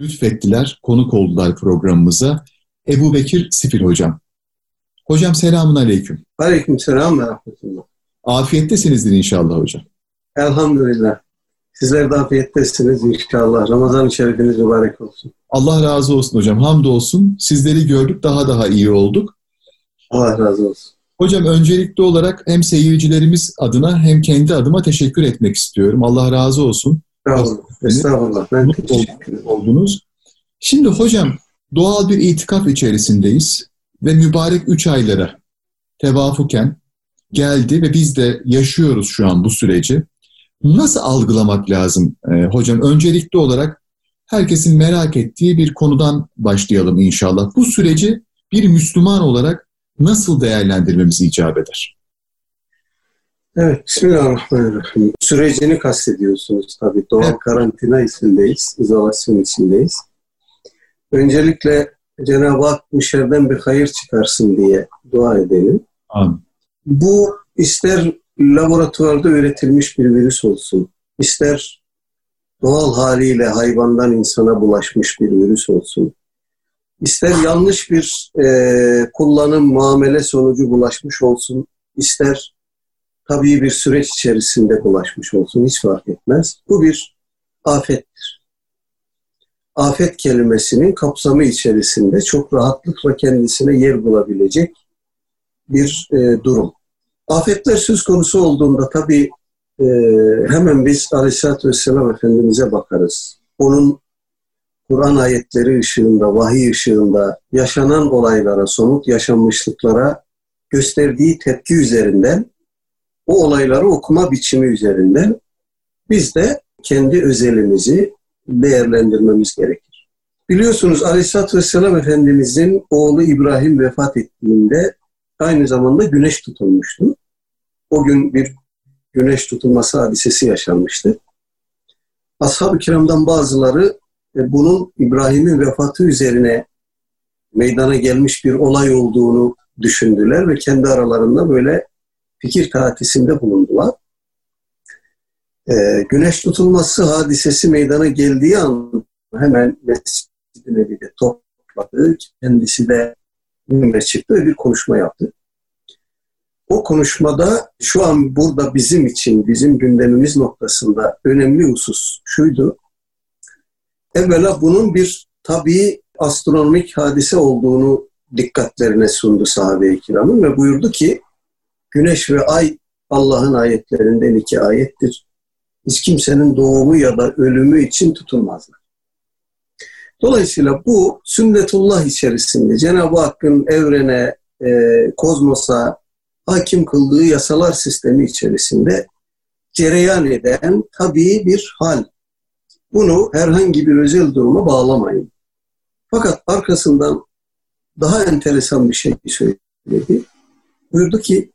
lütfettiler, konuk oldular programımıza. Ebu Bekir Sifil Hocam. Hocam selamun aleyküm. Aleyküm selam ve rahmetullah. Afiyettesinizdir inşallah hocam. Elhamdülillah. Sizler de afiyettesiniz inşallah. Ramazan-ı Şerifiniz mübarek olsun. Allah razı olsun hocam. Hamdolsun. Sizleri gördük daha daha iyi olduk. Allah razı olsun. Hocam öncelikli olarak hem seyircilerimiz adına hem kendi adıma teşekkür etmek istiyorum. Allah razı olsun. Estağfurullah. Estağfurullah. Ben teşekkür. Oldunuz. Şimdi hocam doğal bir itikaf içerisindeyiz ve mübarek üç aylara tevafuken geldi ve biz de yaşıyoruz şu an bu süreci. Nasıl algılamak lazım e, hocam? Öncelikli olarak herkesin merak ettiği bir konudan başlayalım inşallah. Bu süreci bir Müslüman olarak nasıl değerlendirmemiz icap eder? Evet, Bismillahirrahmanirrahim. Sürecini kastediyorsunuz tabii. Doğal evet. karantina içindeyiz, izolasyon içindeyiz. Öncelikle Cenab-ı Hak bu şerden bir hayır çıkarsın diye dua edelim. Amin. Bu ister laboratuvarda üretilmiş bir virüs olsun, ister doğal haliyle hayvandan insana bulaşmış bir virüs olsun, ister yanlış bir e, kullanım muamele sonucu bulaşmış olsun, ister tabii bir süreç içerisinde bulaşmış olsun hiç fark etmez. Bu bir afettir. Afet kelimesinin kapsamı içerisinde çok rahatlıkla kendisine yer bulabilecek bir e, durum. Afetler söz konusu olduğunda tabii e, hemen biz Aleyhisselatü Vesselam Efendimiz'e bakarız. Onun Kur'an ayetleri ışığında, vahiy ışığında yaşanan olaylara, somut yaşanmışlıklara gösterdiği tepki üzerinden o olayları okuma biçimi üzerinden biz de kendi özelimizi değerlendirmemiz gerekir. Biliyorsunuz Aleyhisselatü Vesselam Efendimizin oğlu İbrahim vefat ettiğinde aynı zamanda güneş tutulmuştu. O gün bir güneş tutulması hadisesi yaşanmıştı. Ashab-ı kiramdan bazıları e, bunun İbrahim'in vefatı üzerine meydana gelmiş bir olay olduğunu düşündüler ve kendi aralarında böyle fikir tatisinde bulundular. Ee, güneş tutulması hadisesi meydana geldiği an hemen Mescid-i Nebi'de topladı. Kendisi de minbere çıktı ve bir konuşma yaptı. O konuşmada şu an burada bizim için, bizim gündemimiz noktasında önemli husus şuydu. Evvela bunun bir tabii astronomik hadise olduğunu dikkatlerine sundu sahabe-i kiramın ve buyurdu ki güneş ve ay Allah'ın ayetlerinden iki ayettir. Hiç kimsenin doğumu ya da ölümü için tutulmazlar. Dolayısıyla bu sünnetullah içerisinde Cenab-ı Hakk'ın evrene, e, kozmosa hakim kıldığı yasalar sistemi içerisinde cereyan eden tabii bir hal. Bunu herhangi bir özel duruma bağlamayın. Fakat arkasından daha enteresan bir şey söyledi. Buyurdu ki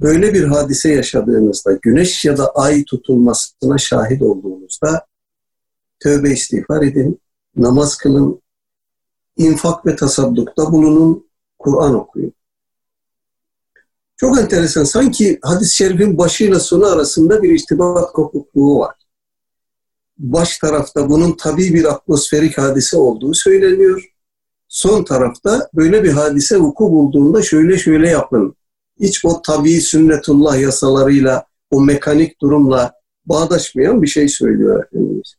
böyle bir hadise yaşadığınızda, güneş ya da ay tutulmasına şahit olduğunuzda tövbe istiğfar edin, namaz kılın, infak ve tasaddukta bulunun, Kur'an okuyun. Çok enteresan. Sanki hadis-i şerifin başıyla sonu arasında bir irtibat kopukluğu var. Baş tarafta bunun tabi bir atmosferik hadise olduğu söyleniyor. Son tarafta böyle bir hadise vuku bulduğunda şöyle şöyle yapın. Hiç o tabi sünnetullah yasalarıyla, o mekanik durumla bağdaşmayan bir şey söylüyor Efendimiz.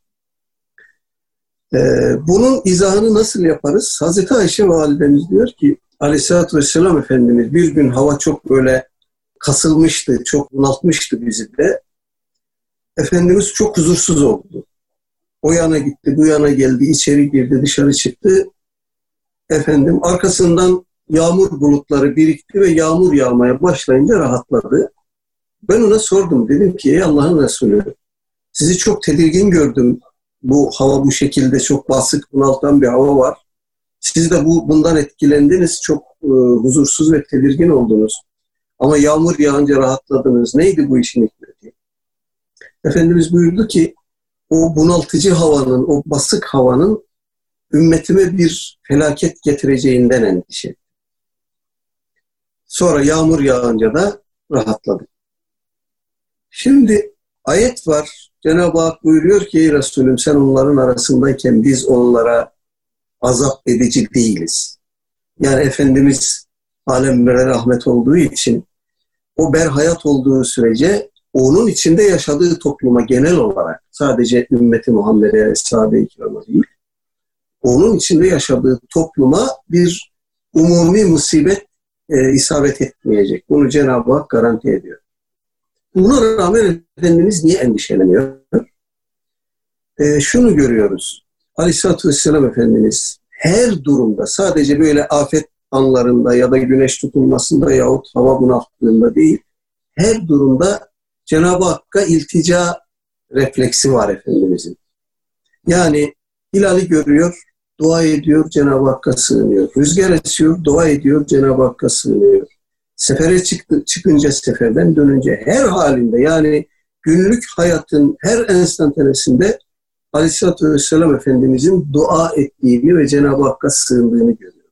Ee, bunun izahını nasıl yaparız? Hazreti Ayşe validemiz diyor ki Aleyhisselatü Vesselam Efendimiz bir gün hava çok böyle kasılmıştı, çok bunaltmıştı bizi de. Efendimiz çok huzursuz oldu. O yana gitti, bu yana geldi, içeri girdi, dışarı çıktı. Efendim arkasından yağmur bulutları birikti ve yağmur yağmaya başlayınca rahatladı. Ben ona sordum. Dedim ki ey Allah'ın Resulü sizi çok tedirgin gördüm bu hava bu şekilde çok basık bunaltan bir hava var. Siz de bu bundan etkilendiniz. Çok e, huzursuz ve tedirgin oldunuz. Ama yağmur yağınca rahatladınız. Neydi bu işin hikmeti? Efendimiz buyurdu ki o bunaltıcı havanın, o basık havanın ümmetime bir felaket getireceğinden endişe. Sonra yağmur yağınca da rahatladı. Şimdi ayet var. Cenab-ı Hak buyuruyor ki Resulüm sen onların arasındayken biz onlara azap edici değiliz. Yani Efendimiz alemlere rahmet olduğu için o berhayat olduğu sürece onun içinde yaşadığı topluma genel olarak sadece ümmeti Muhammed'e, sahabe-i kirama değil, onun içinde yaşadığı topluma bir umumi musibet e, isabet etmeyecek. Bunu Cenab-ı Hak garanti ediyor. Buna rağmen Efendimiz niye endişeleniyor? E, şunu görüyoruz. Aleyhisselatü Vesselam Efendimiz her durumda sadece böyle afet anlarında ya da güneş tutulmasında yahut hava bunalttığında değil, her durumda Cenab-ı Hakk'a iltica refleksi var Efendimizin. Yani hilali görüyor, dua ediyor, Cenab-ı Hakk'a sığınıyor. Rüzgar esiyor, dua ediyor, Cenab-ı Hakk'a sığınıyor. Sefere çıktı, çıkınca seferden dönünce her halinde yani günlük hayatın her enstantanesinde Aleyhisselatü Vesselam Efendimizin dua ettiğini ve Cenab-ı Hakk'a sığındığını görüyoruz.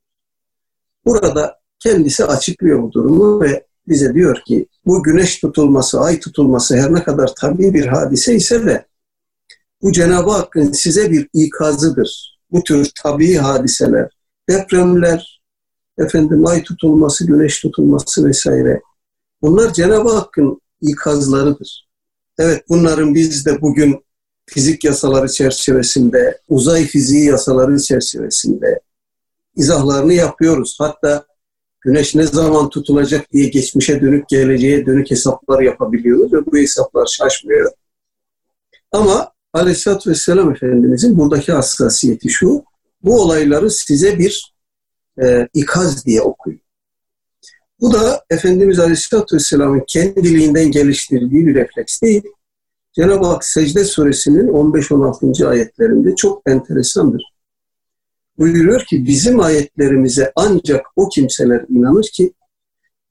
Burada kendisi açıklıyor bu durumu ve bize diyor ki bu güneş tutulması, ay tutulması her ne kadar tabii bir hadise ise de bu Cenab-ı Hakk'ın size bir ikazıdır. Bu tür tabii hadiseler, depremler, efendim ay tutulması, güneş tutulması vesaire. Bunlar Cenab-ı Hakk'ın ikazlarıdır. Evet bunların biz de bugün fizik yasaları çerçevesinde, uzay fiziği yasaları çerçevesinde izahlarını yapıyoruz. Hatta güneş ne zaman tutulacak diye geçmişe dönük, geleceğe dönük hesaplar yapabiliyoruz ve bu hesaplar şaşmıyor. Ama Aleyhisselatü Vesselam Efendimizin buradaki hassasiyeti şu, bu olayları size bir e, ikaz diye okuyun. Bu da Efendimiz Aleyhisselatü Vesselam'ın kendiliğinden geliştirdiği bir refleks değil. Cenab-ı Hak Secde Suresinin 15-16. ayetlerinde çok enteresandır. Buyuruyor ki bizim ayetlerimize ancak o kimseler inanır ki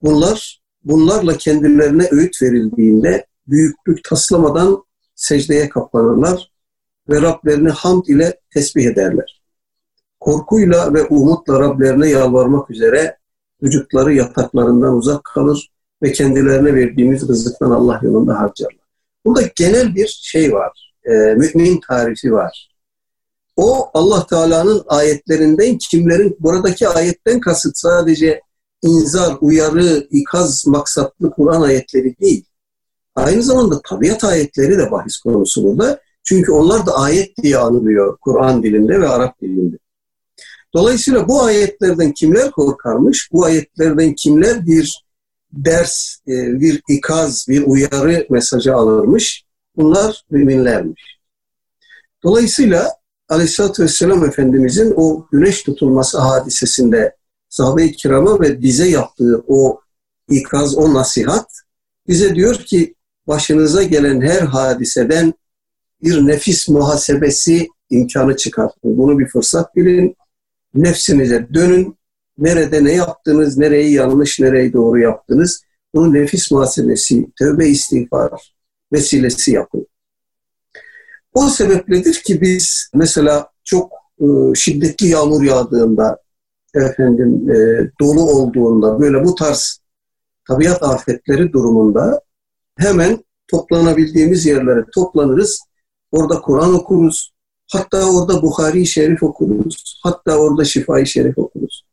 bunlar bunlarla kendilerine öğüt verildiğinde büyüklük taslamadan secdeye kaplanırlar ve Rablerini hamd ile tesbih ederler. Korkuyla ve umutla Rablerine yalvarmak üzere vücutları yataklarından uzak kalır ve kendilerine verdiğimiz rızıktan Allah yolunda harcarlar. Burada genel bir şey var. E, mümin tarifi var. O Allah Teala'nın ayetlerinden kimlerin buradaki ayetten kasıt sadece inzar, uyarı, ikaz maksatlı Kur'an ayetleri değil. Aynı zamanda tabiat ayetleri de bahis konusu burada. Çünkü onlar da ayet diye anılıyor Kur'an dilinde ve Arap dilinde. Dolayısıyla bu ayetlerden kimler korkarmış? Bu ayetlerden kimler bir ders, e, bir ikaz, bir uyarı mesajı alırmış. Bunlar müminlermiş. Dolayısıyla Aleyhisselatü Vesselam Efendimizin o güneş tutulması hadisesinde sahabe-i kirama ve bize yaptığı o ikaz, o nasihat bize diyor ki başınıza gelen her hadiseden bir nefis muhasebesi imkanı çıkartın. Bunu bir fırsat bilin. Nefsinize dönün. Nerede ne yaptınız, nereyi yanlış, nereyi doğru yaptınız. Bunu nefis muhasebesi, tövbe istiğfar vesilesi yapın. O sebepledir ki biz mesela çok e, şiddetli yağmur yağdığında, efendim e, dolu olduğunda, böyle bu tarz tabiat afetleri durumunda hemen toplanabildiğimiz yerlere toplanırız. Orada Kur'an okuruz. Hatta orada Bukhari Şerif okuruz. Hatta orada Şifai Şerif okuruz.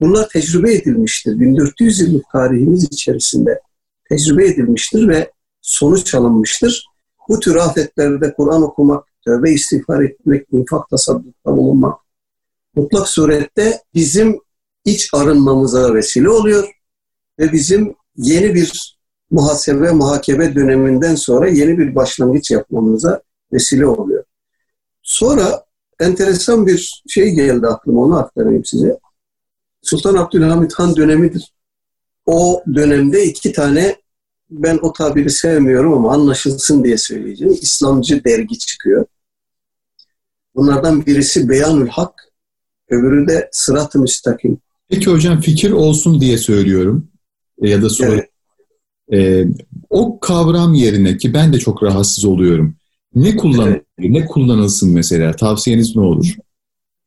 Bunlar tecrübe edilmiştir. 1400 yıllık tarihimiz içerisinde tecrübe edilmiştir ve sonuç alınmıştır. Bu tür afetlerde Kur'an okumak, tövbe istiğfar etmek, infak tasaddukta bulunmak mutlak surette bizim iç arınmamıza vesile oluyor ve bizim yeni bir muhasebe, muhakeme döneminden sonra yeni bir başlangıç yapmamıza vesile oluyor. Sonra enteresan bir şey geldi aklıma, onu aktarayım size. Sultan Abdülhamit Han dönemidir. O dönemde iki tane ben o tabiri sevmiyorum ama anlaşılsın diye söyleyeceğim. İslamcı dergi çıkıyor. Bunlardan birisi Beyanül Hak, öbürü de Sırat-ı Müstakim. Peki hocam fikir olsun diye söylüyorum ya da soru. Evet. Ee, o kavram yerine ki ben de çok rahatsız oluyorum. Ne kullanılır, evet. ne kullanılsın mesela? Tavsiyeniz ne olur?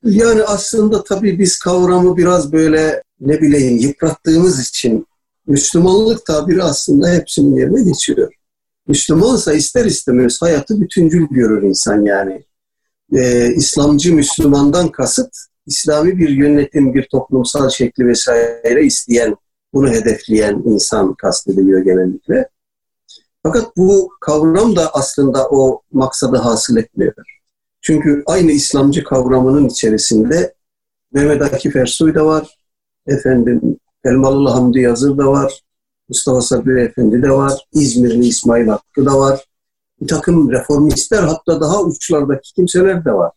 Yani aslında tabii biz kavramı biraz böyle ne bileyim yıprattığımız için Müslümanlık tabiri aslında hepsinin yerine geçiyor. Müslümansa ister istemez hayatı bütüncül görür insan yani. Ee, İslamcı Müslümandan kasıt İslami bir yönetim, bir toplumsal şekli vesaire isteyen, bunu hedefleyen insan kastediliyor genellikle. Fakat bu kavram da aslında o maksadı hasıl etmiyor. Çünkü aynı İslamcı kavramının içerisinde Mehmet Akif Ersoy da var, efendim Elmalılı Hamdi Yazır da var, Mustafa Sabri Efendi de var, İzmirli İsmail Hakkı da var. Bir takım reformistler hatta daha uçlardaki kimseler de var.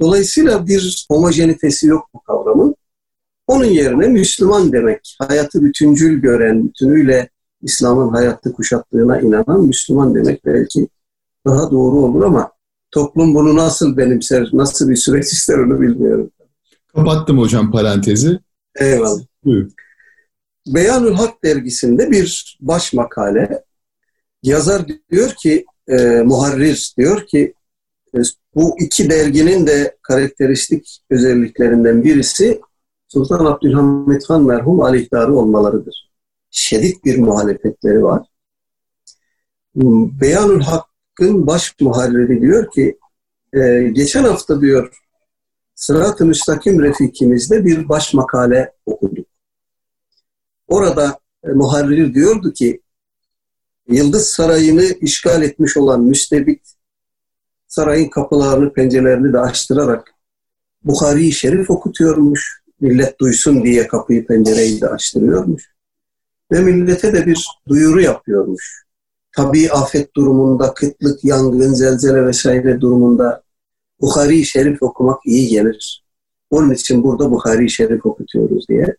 Dolayısıyla bir homojenitesi yok bu kavramın. Onun yerine Müslüman demek, hayatı bütüncül gören, bütünüyle İslam'ın hayatı kuşattığına inanan Müslüman demek belki daha doğru olur ama toplum bunu nasıl benimser, nasıl bir süreç ister onu bilmiyorum. Kapattım hocam parantezi. Eyvallah. Buyurun. Beyanül Hak dergisinde bir baş makale. Yazar diyor ki, e, muharrir diyor ki, e, bu iki derginin de karakteristik özelliklerinden birisi Sultan Abdülhamit Han merhum aleyhtarı olmalarıdır. Şiddet bir muhalefetleri var. Beyanül Hakk'ın baş muharriri diyor ki, e, geçen hafta diyor Sırat-ı Müstakim Refikimizde bir baş makale okuduk. Orada e, muharrir diyordu ki Yıldız Sarayı'nı işgal etmiş olan müstebit sarayın kapılarını, pencerelerini de açtırarak Bukhari-i Şerif okutuyormuş. Millet duysun diye kapıyı, pencereyi de açtırıyormuş. Ve millete de bir duyuru yapıyormuş. Tabii afet durumunda, kıtlık, yangın, zelzele vesaire durumunda Bukhari-i Şerif okumak iyi gelir. Onun için burada Bukhari-i Şerif okutuyoruz diye.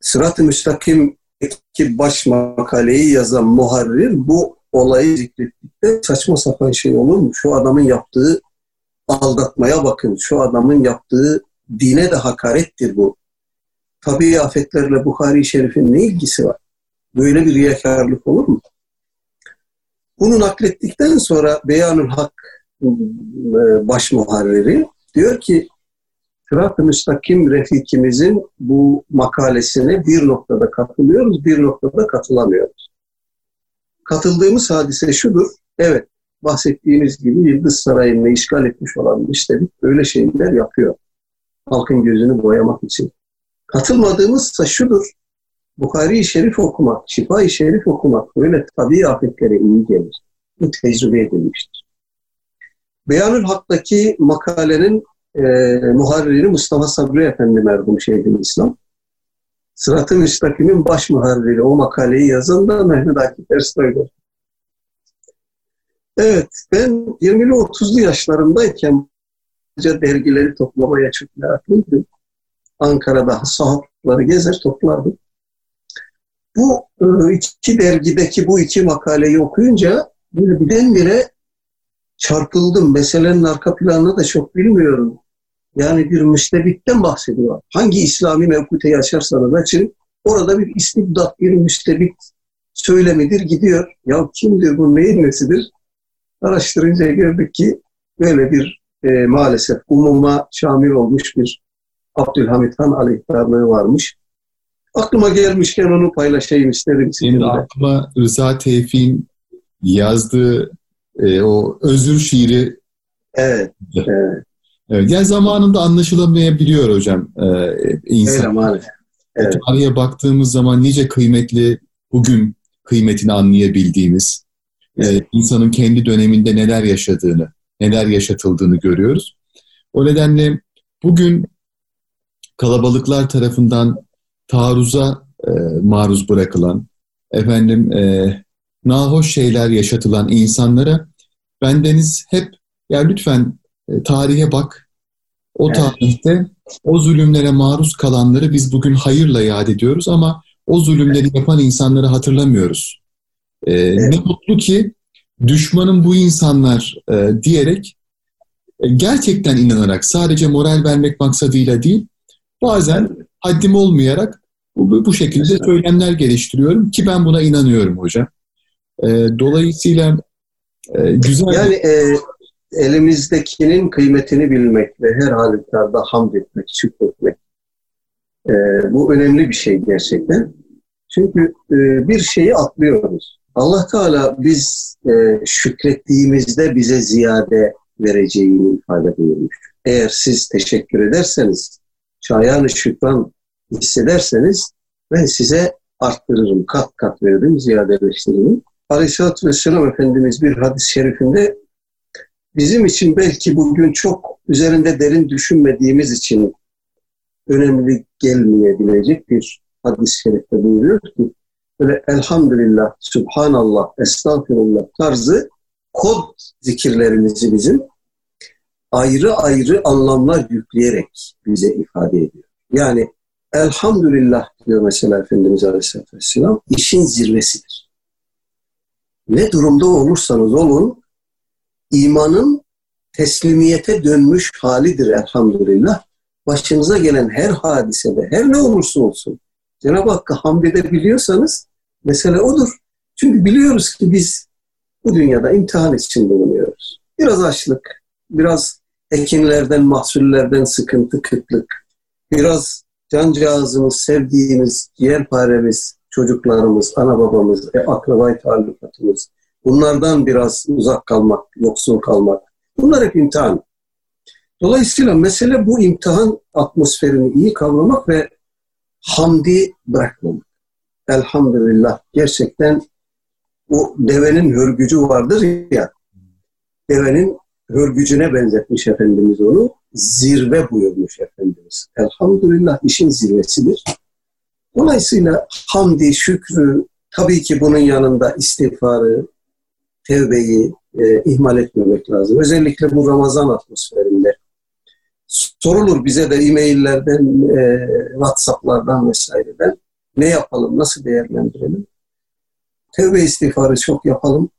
Sırat-ı Müstakim'deki baş makaleyi yazan muharrir bu olayı zikrettikte saçma sapan şey olur mu? Şu adamın yaptığı aldatmaya bakın. Şu adamın yaptığı dine de hakarettir bu. Tabii afetlerle Bukhari-i Şerif'in ne ilgisi var? Böyle bir riyakarlık olur mu? Bunu naklettikten sonra Beyanül Hak e, baş muharriri diyor ki Sırat-ı Müstakim Refikimizin bu makalesine bir noktada katılıyoruz, bir noktada katılamıyoruz. Katıldığımız hadise şudur, evet bahsettiğimiz gibi Yıldız Sarayı'nı işgal etmiş olan müşterik böyle şeyler yapıyor. Halkın gözünü boyamak için. Katılmadığımızsa şudur, Bukhari-i Şerif okumak, Şifa-i Şerif okumak böyle tabii afetlere iyi gelir. Bu tecrübe edilmiştir. Beyanül Hak'taki makalenin e, muharriri Mustafa Sabri Efendi merhum Şeyhül İslam. Sırat-ı Müstakim'in baş muharriri o makaleyi yazan da Mehmet Akif Ersoy'dur. Evet, ben 20'li 30'lu yaşlarımdayken dergileri toplamaya çok meraklıydım. Ankara'da sahafları gezer toplardım. Bu e, iki dergideki bu iki makaleyi okuyunca böyle birdenbire çarpıldım. Meselenin arka planını da çok bilmiyorum. Yani bir müstebitten bahsediyor. Hangi İslami mevkuteyi açarsanız açın, orada bir istibdat, bir müstebit söylemidir gidiyor. Ya kimdir bu, neyin nesidir? Araştırınca gördük ki böyle bir e, maalesef umuma şamil olmuş bir Abdülhamit Han aleyhtarlığı varmış. Aklıma gelmişken onu paylaşayım isterim. Senin aklıma Rıza Tevfik'in yazdığı e, o özür şiiri Evet, evet. Evet, yani zamanında anlaşılamayabiliyor hocam e, insan. Öyle maalesef. Evet. Tarihe baktığımız zaman nice kıymetli bugün kıymetini anlayabildiğimiz e, insanın kendi döneminde neler yaşadığını, neler yaşatıldığını görüyoruz. O nedenle bugün kalabalıklar tarafından taarruza e, maruz bırakılan, efendim e, nahoş şeyler yaşatılan insanlara bendeniz hep ya lütfen e, tarihe bak. O tarihte o zulümlere maruz kalanları biz bugün hayırla yad ediyoruz ama o zulümleri yapan insanları hatırlamıyoruz. E, evet. Ne mutlu ki düşmanın bu insanlar e, diyerek e, gerçekten inanarak sadece moral vermek maksadıyla değil bazen haddim olmayarak bu, bu şekilde söylemler geliştiriyorum ki ben buna inanıyorum hocam. E, dolayısıyla e, güzel... Yani e, elimizdekinin kıymetini bilmek ve her halükarda hamd etmek, şükretmek. E, bu önemli bir şey gerçekten. Çünkü e, bir şeyi atlıyoruz. Allah Teala biz e, şükrettiğimizde bize ziyade vereceğini ifade buyurmuş. Eğer siz teşekkür ederseniz, şayanı şükran hissederseniz ben size arttırırım, kat kat veririm, ziyadeleştiririm. Aleyhisselatü Vesselam Efendimiz bir hadis-i şerifinde bizim için belki bugün çok üzerinde derin düşünmediğimiz için önemli gelmeyebilecek bir hadis-i şerifte buyuruyor ki böyle elhamdülillah, subhanallah, estağfirullah tarzı kod zikirlerimizi bizim ayrı ayrı anlamlar yükleyerek bize ifade ediyor. Yani elhamdülillah diyor mesela Efendimiz Aleyhisselatü Vesselam işin zirvesidir. Ne durumda olursanız olun imanın teslimiyete dönmüş halidir elhamdülillah. Başınıza gelen her hadisede, her ne olursa olsun Cenab-ı Hakk'a hamd edebiliyorsanız mesele odur. Çünkü biliyoruz ki biz bu dünyada imtihan için bulunuyoruz. Biraz açlık, biraz ekinlerden, mahsullerden sıkıntı, kıtlık, biraz cancağızımız, sevdiğimiz, ciğerparemiz, çocuklarımız, ana babamız, e, akrabayı talukatımız, bunlardan biraz uzak kalmak, yoksun kalmak, bunlar hep imtihan. Dolayısıyla mesele bu imtihan atmosferini iyi kavramak ve hamdi bırakmamak. Elhamdülillah gerçekten o devenin hörgücü vardır ya, devenin hörgücüne benzetmiş Efendimiz onu. Zirve buyurmuş Efendimiz. Elhamdülillah işin zirvesidir. Dolayısıyla hamdi, şükrü, tabii ki bunun yanında istiğfarı, tevbeyi e, ihmal etmemek lazım. Özellikle bu Ramazan atmosferinde. Sorulur bize de e-maillerden, e, Whatsapp'lardan vesaireden ne yapalım, nasıl değerlendirelim? Tevbe istiğfarı çok yapalım.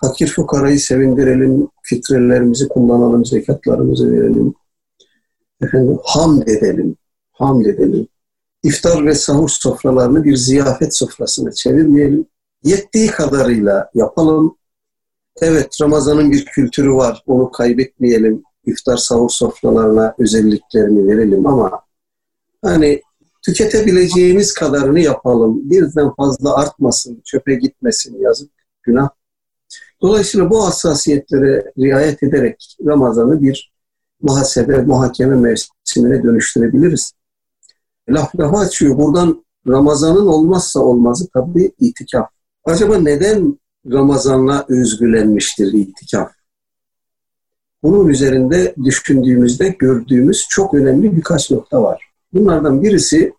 Fakir fukarayı sevindirelim, fitrelerimizi kullanalım, zekatlarımızı verelim. Efendim, hamd edelim, hamd edelim. İftar ve sahur sofralarını bir ziyafet sofrasına çevirmeyelim. Yettiği kadarıyla yapalım. Evet, Ramazan'ın bir kültürü var, onu kaybetmeyelim. İftar sahur sofralarına özelliklerini verelim ama hani tüketebileceğimiz kadarını yapalım. Birden fazla artmasın, çöpe gitmesin, yazık, günah Dolayısıyla bu hassasiyetlere riayet ederek Ramazan'ı bir muhasebe, muhakeme mevsimine dönüştürebiliriz. Laf lafa açıyor. Buradan Ramazan'ın olmazsa olmazı tabii itikaf. Acaba neden Ramazan'la özgülenmiştir itikaf? Bunun üzerinde düşündüğümüzde gördüğümüz çok önemli birkaç nokta var. Bunlardan birisi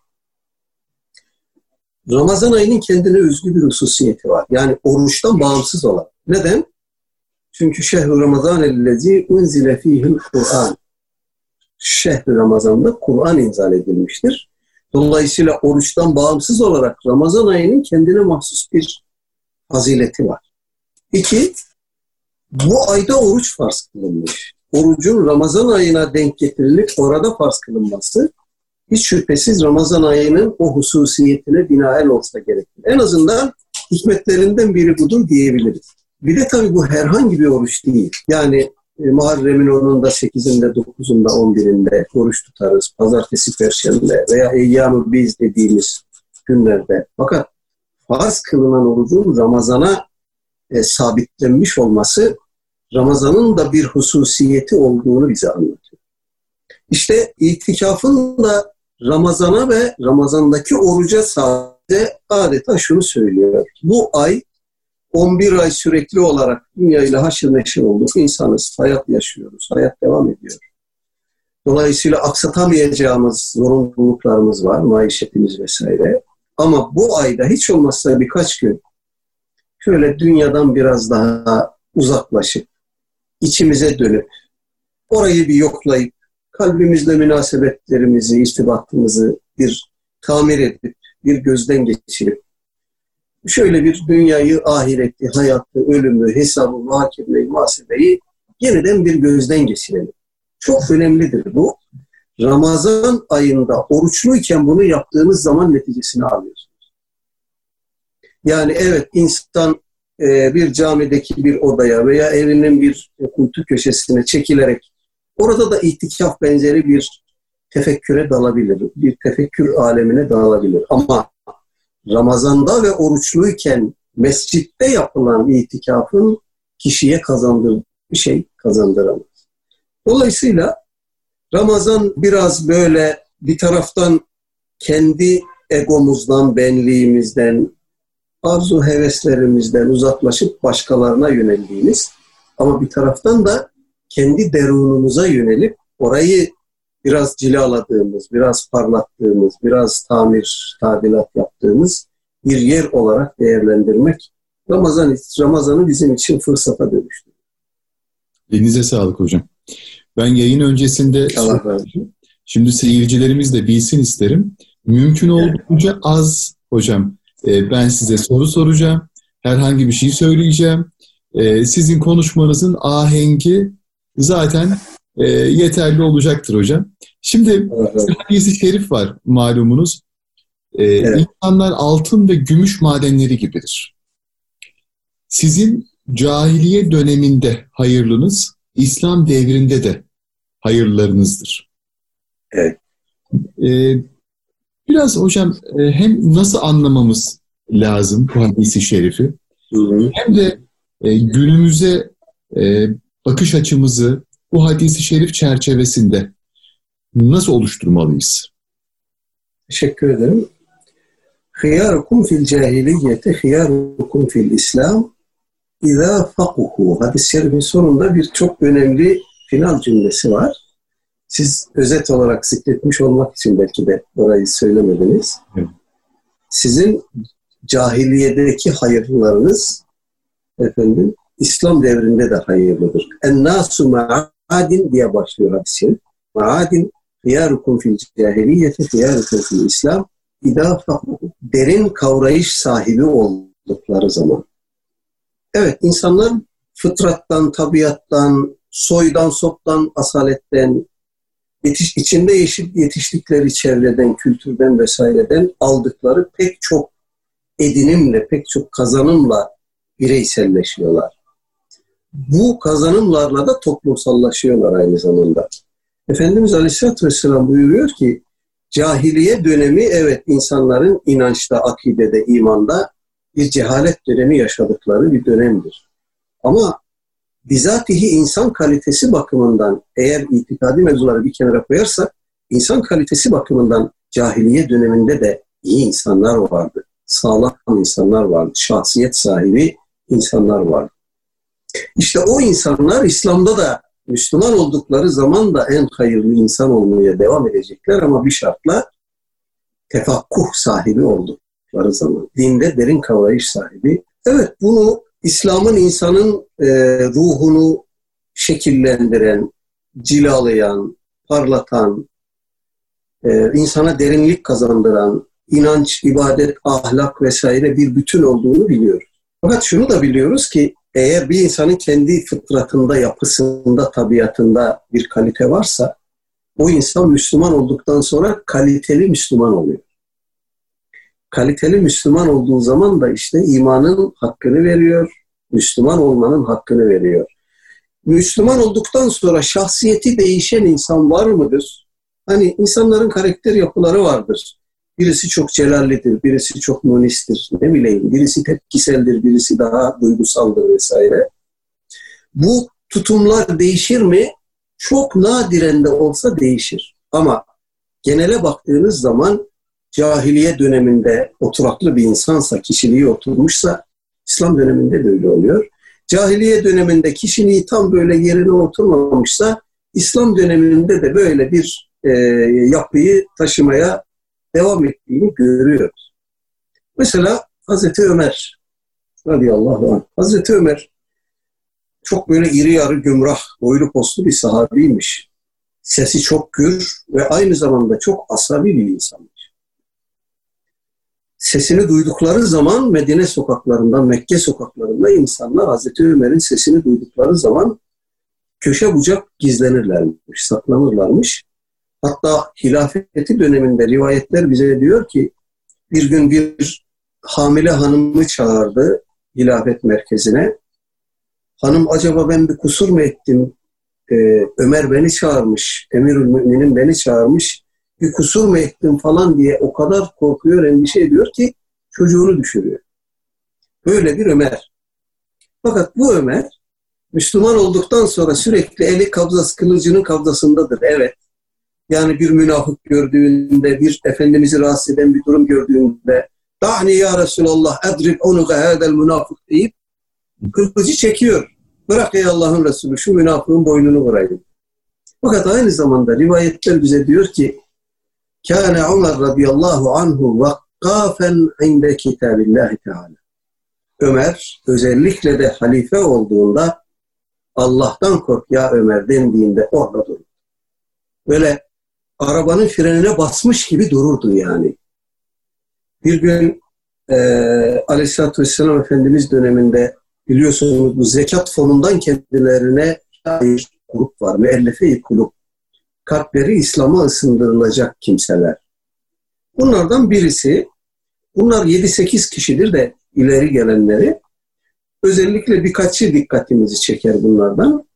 Ramazan ayının kendine özgü bir hususiyeti var. Yani oruçtan bağımsız olan. Neden? Çünkü şehr-i Ramazan ellezi unzile fihil Kur'an. Şehr-i Ramazan'da Kur'an inzal edilmiştir. Dolayısıyla oruçtan bağımsız olarak Ramazan ayının kendine mahsus bir fazileti var. İki, bu ayda oruç farz kılınmış. Orucun Ramazan ayına denk getirilip orada farz kılınması hiç şüphesiz Ramazan ayının o hususiyetine binaen olsa gerekir. En azından hikmetlerinden biri budur diyebiliriz. Bir de tabii bu herhangi bir oruç değil. Yani e, Muharrem'in 10'unda, 8'inde, 9'unda, 11'inde oruç tutarız. Pazartesi, Perşembe veya Eyyam-ı Biz dediğimiz günlerde. Fakat farz kılınan orucun Ramazan'a e, sabitlenmiş olması Ramazan'ın da bir hususiyeti olduğunu bize anlatıyor. İşte itikafın da Ramazan'a ve Ramazan'daki oruca sadece adeta şunu söylüyor. Bu ay 11 ay sürekli olarak dünyayla haşır neşir olduk. İnsanız, hayat yaşıyoruz, hayat devam ediyor. Dolayısıyla aksatamayacağımız zorunluluklarımız var, maişetimiz vesaire. Ama bu ayda hiç olmazsa birkaç gün şöyle dünyadan biraz daha uzaklaşıp, içimize dönüp, orayı bir yoklayıp, kalbimizle münasebetlerimizi, istibatımızı bir tamir edip, bir gözden geçirip, şöyle bir dünyayı, ahireti, hayatı, ölümü, hesabı, muhakemeyi, muhasebeyi yeniden bir gözden geçirelim. Çok önemlidir bu. Ramazan ayında oruçluyken bunu yaptığınız zaman neticesini alıyorsunuz. Yani evet insan e, bir camideki bir odaya veya evinin bir kuytu köşesine çekilerek orada da itikaf benzeri bir tefekküre dalabilir. Bir tefekkür alemine dalabilir. Ama Ramazanda ve oruçluyken mescitte yapılan itikafın kişiye kazandığı bir şey kazandıramaz. Dolayısıyla Ramazan biraz böyle bir taraftan kendi egomuzdan, benliğimizden, arzu heveslerimizden uzaklaşıp başkalarına yöneldiğimiz ama bir taraftan da kendi derunumuza yönelip orayı biraz cilaladığımız, biraz parlattığımız, biraz tamir, tadilat yaptığımız bir yer olarak değerlendirmek Ramazan Ramazan'ı bizim için fırsata dönüştü. Elinize sağlık hocam. Ben yayın öncesinde şimdi seyircilerimiz de bilsin isterim. Mümkün olduğunca az hocam e, ben size soru soracağım. Herhangi bir şey söyleyeceğim. E, sizin konuşmanızın ahengi zaten e, yeterli olacaktır hocam. Şimdi evet. hadisi şerif var malumunuz. Evet. İnsanlar altın ve gümüş madenleri gibidir. Sizin cahiliye döneminde hayırlınız, İslam devrinde de hayırlarınızdır. Evet. Ee, biraz hocam e, hem nasıl anlamamız lazım bu hadisi şerifi hı hı. hem de e, günümüze e, bakış açımızı bu hadisi şerif çerçevesinde nasıl oluşturmalıyız? Teşekkür ederim. Hıyarukum fil cahiliyeti, hıyarukum fil İslam, İzâ fakuhu. Hadis-i şerifin sonunda bir çok önemli final cümlesi var. Siz özet olarak zikretmiş olmak için belki de orayı söylemediniz. Sizin cahiliyedeki hayırlarınız efendim İslam devrinde de hayırlıdır. En-nasu ma'adin diye başlıyor hadis-i. Ma'adin hıyarukum fil cahiliyeti hıyarukum fil İslam İdâ derin kavrayış sahibi oldukları zaman. Evet, insanlar fıtrattan, tabiattan, soydan, soptan, asaletten, yetiş, içinde yeşil yetiştikleri çevreden, kültürden vesaireden aldıkları pek çok edinimle, pek çok kazanımla bireyselleşiyorlar. Bu kazanımlarla da toplumsallaşıyorlar aynı zamanda. Efendimiz Aleyhisselatü Vesselam buyuruyor ki, cahiliye dönemi evet insanların inançta, akidede, imanda bir cehalet dönemi yaşadıkları bir dönemdir. Ama bizatihi insan kalitesi bakımından eğer itikadi mevzuları bir kenara koyarsak insan kalitesi bakımından cahiliye döneminde de iyi insanlar vardı. Sağlam insanlar vardı. Şahsiyet sahibi insanlar vardı. İşte o insanlar İslam'da da Müslüman oldukları zaman da en hayırlı insan olmaya devam edecekler ama bir şartla tefakkuh sahibi oldukları zaman. Dinde derin kavrayış sahibi. Evet bunu İslam'ın insanın e, ruhunu şekillendiren, cilalayan, parlatan, e, insana derinlik kazandıran, inanç, ibadet, ahlak vesaire bir bütün olduğunu biliyoruz. Fakat şunu da biliyoruz ki eğer bir insanın kendi fıtratında, yapısında, tabiatında bir kalite varsa o insan Müslüman olduktan sonra kaliteli Müslüman oluyor. Kaliteli Müslüman olduğu zaman da işte imanın hakkını veriyor, Müslüman olmanın hakkını veriyor. Müslüman olduktan sonra şahsiyeti değişen insan var mıdır? Hani insanların karakter yapıları vardır. Birisi çok celallidir, birisi çok monistir, ne bileyim, birisi tepkiseldir, birisi daha duygusaldır vesaire. Bu tutumlar değişir mi? Çok nadiren de olsa değişir. Ama genele baktığınız zaman cahiliye döneminde oturaklı bir insansa, kişiliği oturmuşsa İslam döneminde de öyle oluyor. Cahiliye döneminde kişiliği tam böyle yerine oturmamışsa İslam döneminde de böyle bir e, yapıyı taşımaya devam ettiğini görüyoruz. Mesela Hazreti Ömer radıyallahu anh. Hazreti Ömer çok böyle iri yarı gümrah, boylu postlu bir sahabiymiş. Sesi çok gür ve aynı zamanda çok asabi bir insanmış. Sesini duydukları zaman Medine sokaklarından, Mekke sokaklarında insanlar Hazreti Ömer'in sesini duydukları zaman köşe bucak gizlenirlermiş, saklanırlarmış. Hatta hilafeti döneminde rivayetler bize diyor ki bir gün bir hamile hanımı çağırdı hilafet merkezine. Hanım acaba ben bir kusur mu ettim? Ee, Ömer beni çağırmış, Emirül Müminin beni çağırmış. Bir kusur mu ettim falan diye o kadar korkuyor, endişe ediyor ki çocuğunu düşürüyor. Böyle bir Ömer. Fakat bu Ömer Müslüman olduktan sonra sürekli eli kabzası kılıcının kabzasındadır. Evet. Yani bir münafık gördüğünde, bir Efendimiz'i rahatsız eden bir durum gördüğünde Da'ni ya Resulallah edrib onuga hadel münafık deyip kılıcı çekiyor. Bırak ey Allah'ın Resulü şu münafığın boynunu vurayım. Fakat aynı zamanda rivayetler bize diyor ki Kâne Ömer radıyallahu anhu vakkafen inde kitabillahi teala. Ömer özellikle de halife olduğunda Allah'tan kork ya Ömer dendiğinde orada durur. Böyle arabanın frenine basmış gibi dururdu yani. Bir gün e, Aleyhisselatü Vesselam Efendimiz döneminde biliyorsunuz bu zekat fonundan kendilerine bir grup var. Müellefe-i kulüp. Kalpleri İslam'a ısındırılacak kimseler. Bunlardan birisi, bunlar 7-8 kişidir de ileri gelenleri. Özellikle birkaçı dikkatimizi çeker bunlardan.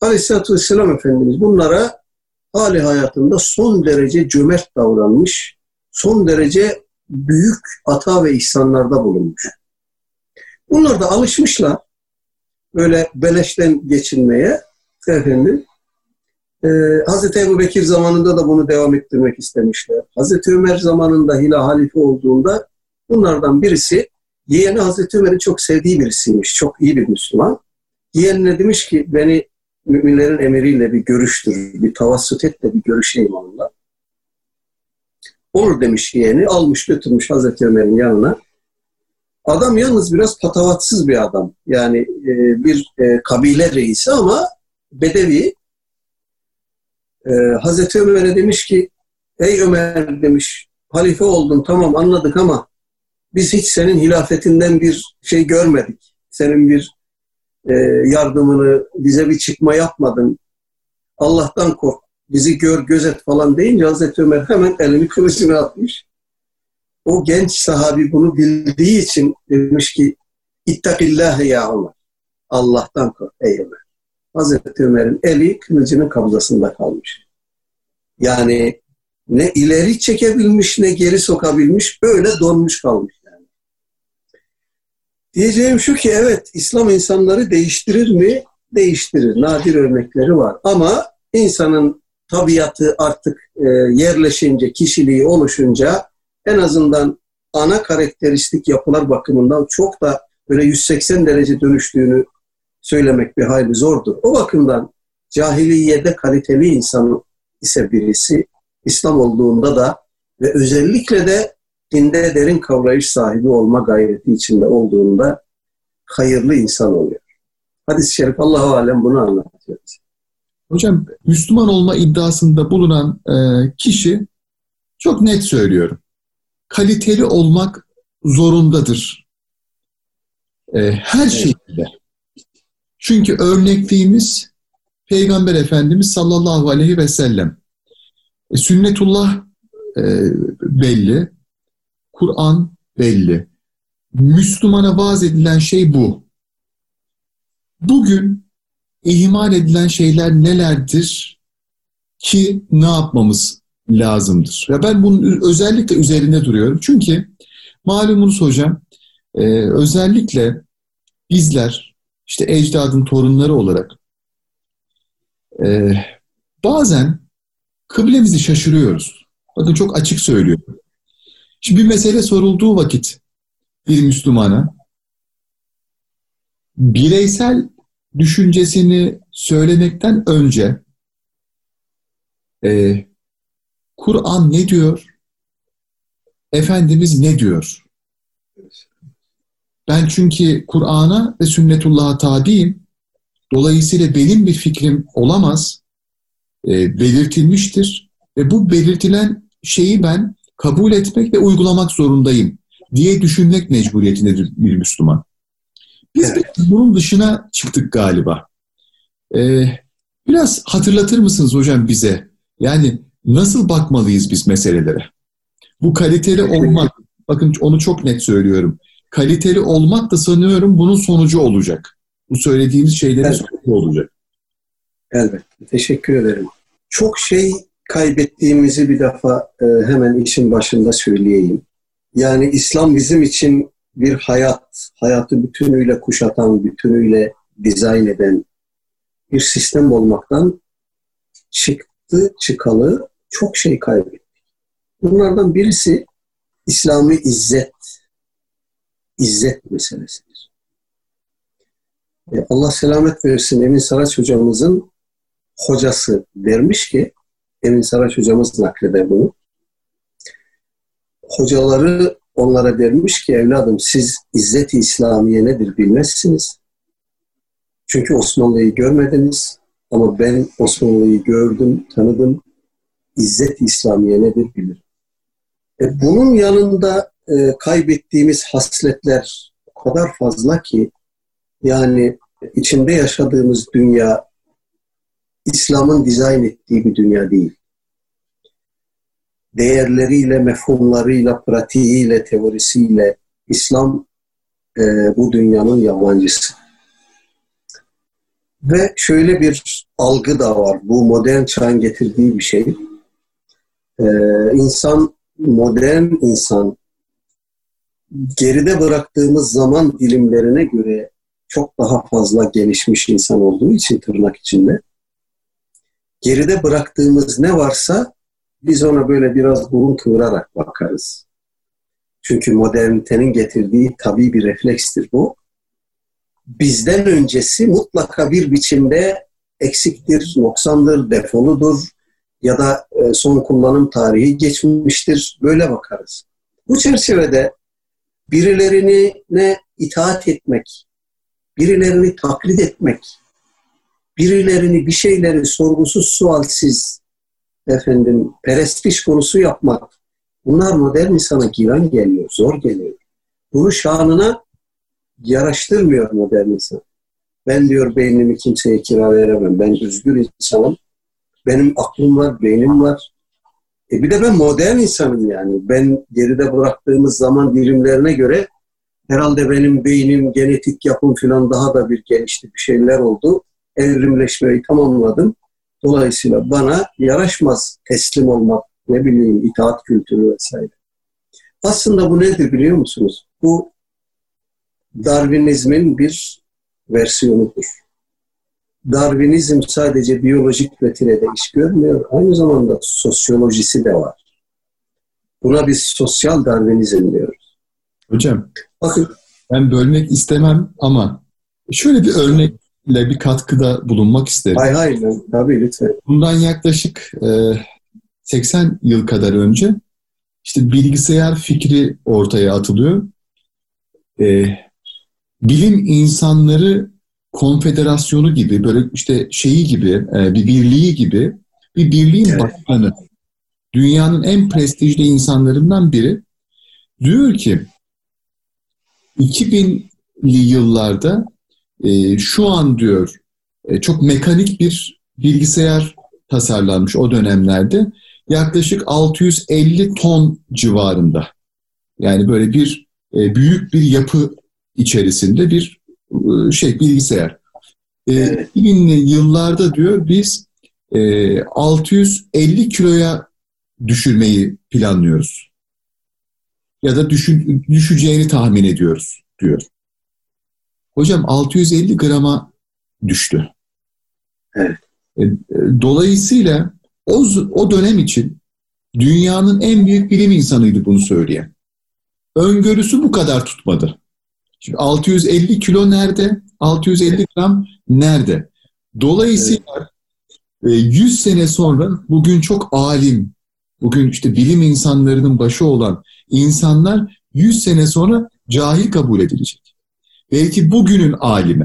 Aleyhisselatü Vesselam Efendimiz bunlara hali hayatında son derece cömert davranmış, son derece büyük ata ve ihsanlarda bulunmuş. Bunlar da alışmışlar böyle beleşten geçinmeye efendim. Ee, Hazreti Ebu Bekir zamanında da bunu devam ettirmek istemişler. Hazreti Ömer zamanında hila halife olduğunda bunlardan birisi yeğeni Hazreti Ömer'i çok sevdiği birisiymiş. Çok iyi bir Müslüman. Yeğenine demiş ki beni müminlerin emiriyle bir görüştür, bir tavassut et de bir görüşeyim onunla. Olur demiş yeğeni, almış götürmüş Hazreti Ömer'in yanına. Adam yalnız biraz patavatsız bir adam. Yani e, bir e, kabile reisi ama bedevi. E, Hazreti Ömer'e demiş ki, ey Ömer demiş, halife oldun tamam anladık ama biz hiç senin hilafetinden bir şey görmedik. Senin bir e, yardımını, bize bir çıkma yapmadın. Allah'tan kork, bizi gör, gözet falan deyince Hazreti Ömer hemen elini kılıcına atmış. O genç sahabi bunu bildiği için demiş ki İttakillâhe ya Ömer. Allah'tan kork ey Ömer. Hazreti Ömer'in eli kılıcının kabzasında kalmış. Yani ne ileri çekebilmiş ne geri sokabilmiş böyle donmuş kalmış. Diyeceğim şu ki evet İslam insanları değiştirir mi? Değiştirir. Nadir örnekleri var. Ama insanın tabiatı artık e, yerleşince, kişiliği oluşunca en azından ana karakteristik yapılar bakımından çok da böyle 180 derece dönüştüğünü söylemek bir hayli zordur. O bakımdan cahiliyede kaliteli insan ise birisi İslam olduğunda da ve özellikle de dinde derin kavrayış sahibi olma gayreti içinde olduğunda hayırlı insan oluyor. Hadis-i şerif Allah-u Alem bunu anlatıyor. Hocam Müslüman olma iddiasında bulunan e, kişi çok net söylüyorum kaliteli olmak zorundadır. E, her şekilde. Çünkü örnekliğimiz Peygamber Efendimiz sallallahu aleyhi ve sellem. E, sünnetullah e, belli, Kur'an belli. Müslümana vaaz edilen şey bu. Bugün ihmal edilen şeyler nelerdir ki ne yapmamız lazımdır. Ve ben bunun özellikle üzerinde duruyorum. Çünkü malumunuz hocam e, özellikle bizler işte ecdadın torunları olarak e, bazen kıblemizi şaşırıyoruz. Bakın çok açık söylüyorum. Şimdi bir mesele sorulduğu vakit bir Müslümana bireysel düşüncesini söylemekten önce e, Kur'an ne diyor? Efendimiz ne diyor? Ben çünkü Kur'an'a ve sünnetullah'a tabiyim. Dolayısıyla benim bir fikrim olamaz. E, belirtilmiştir. Ve bu belirtilen şeyi ben kabul etmek ve uygulamak zorundayım diye düşünmek mecburiyetindedir bir Müslüman. Biz evet. bunun dışına çıktık galiba. Ee, biraz hatırlatır mısınız hocam bize? Yani Nasıl bakmalıyız biz meselelere? Bu kaliteli olmak, bakın onu çok net söylüyorum. Kaliteli olmak da sanıyorum bunun sonucu olacak. Bu söylediğimiz şeylerin evet. sonucu olacak. Elbette. Teşekkür ederim. Çok şey kaybettiğimizi bir defa e, hemen işin başında söyleyeyim. Yani İslam bizim için bir hayat, hayatı bütünüyle kuşatan, bütünüyle dizayn eden bir sistem olmaktan çıktı çıkalı çok şey kaybettik. Bunlardan birisi İslami izzet, izzet meselesidir. E, Allah selamet versin Emin Saraç hocamızın hocası dermiş ki, Emin Saraç hocamız nakleder bunu. Hocaları onlara dermiş ki evladım siz izzet-i İslamiye nedir bilmezsiniz. Çünkü Osmanlı'yı görmediniz ama ben Osmanlı'yı gördüm, tanıdım. İzzet-i İslamiye nedir bilirim. E bunun yanında e, kaybettiğimiz hasletler o kadar fazla ki yani içinde yaşadığımız dünya İslam'ın dizayn ettiği bir dünya değil. Değerleriyle, mefhumlarıyla, pratiğiyle, teorisiyle İslam e, bu dünyanın yabancısı. Ve şöyle bir algı da var. Bu modern çağın getirdiği bir şey. Ee, insan, modern insan geride bıraktığımız zaman dilimlerine göre çok daha fazla gelişmiş insan olduğu için tırnak içinde geride bıraktığımız ne varsa biz ona böyle biraz burun kıvırarak bakarız. Çünkü modernitenin getirdiği tabii bir reflekstir bu bizden öncesi mutlaka bir biçimde eksiktir, noksandır, defoludur ya da e, son kullanım tarihi geçmiştir. Böyle bakarız. Bu çerçevede birilerini ne itaat etmek, birilerini taklit etmek, birilerini bir şeyleri sorgusuz sualsiz efendim perestiş konusu yapmak bunlar modern insana giren geliyor, zor geliyor. Bunu şanına yaraştırmıyor modern insan. Ben diyor beynimi kimseye kira veremem. Ben özgür insanım. Benim aklım var, beynim var. E bir de ben modern insanım yani. Ben geride bıraktığımız zaman dilimlerine göre herhalde benim beynim, genetik yapım falan daha da bir gelişti. Bir şeyler oldu. Evrimleşmeyi tamamladım. Dolayısıyla bana yaraşmaz teslim olmak, ne bileyim itaat kültürü vesaire. Aslında bu nedir biliyor musunuz? Bu Darwinizmin bir versiyonudur. Darwinizm sadece biyolojik vetirede iş görmüyor, aynı zamanda sosyolojisi de var. Buna biz sosyal Darwinizm diyoruz. Hocam, bakın ben bölmek istemem ama şöyle bir örnekle bir katkıda bulunmak isterim. Hay hay, tabii lütfen. Bundan yaklaşık e, 80 yıl kadar önce işte bilgisayar fikri ortaya atılıyor. E, bilim insanları konfederasyonu gibi böyle işte şeyi gibi e, bir birliği gibi bir birliğin evet. başkanı dünyanın en prestijli insanlarından biri diyor ki 2000'li yıllarda e, şu an diyor e, çok mekanik bir bilgisayar tasarlanmış o dönemlerde yaklaşık 650 ton civarında. Yani böyle bir e, büyük bir yapı içerisinde bir e, şey bilgisayar. E, evet. 2000'li yıllarda diyor biz e, 650 kiloya düşürmeyi planlıyoruz. Ya da düşün, düşeceğini tahmin ediyoruz diyor. Hocam 650 grama düştü. Evet. E, dolayısıyla o, o dönem için dünyanın en büyük bilim insanıydı bunu söyleyen. Öngörüsü bu kadar tutmadı. Şimdi 650 kilo nerede? 650 gram nerede? Dolayısıyla 100 e, sene sonra bugün çok alim, bugün işte bilim insanlarının başı olan insanlar 100 sene sonra cahil kabul edilecek. Belki bugünün alime.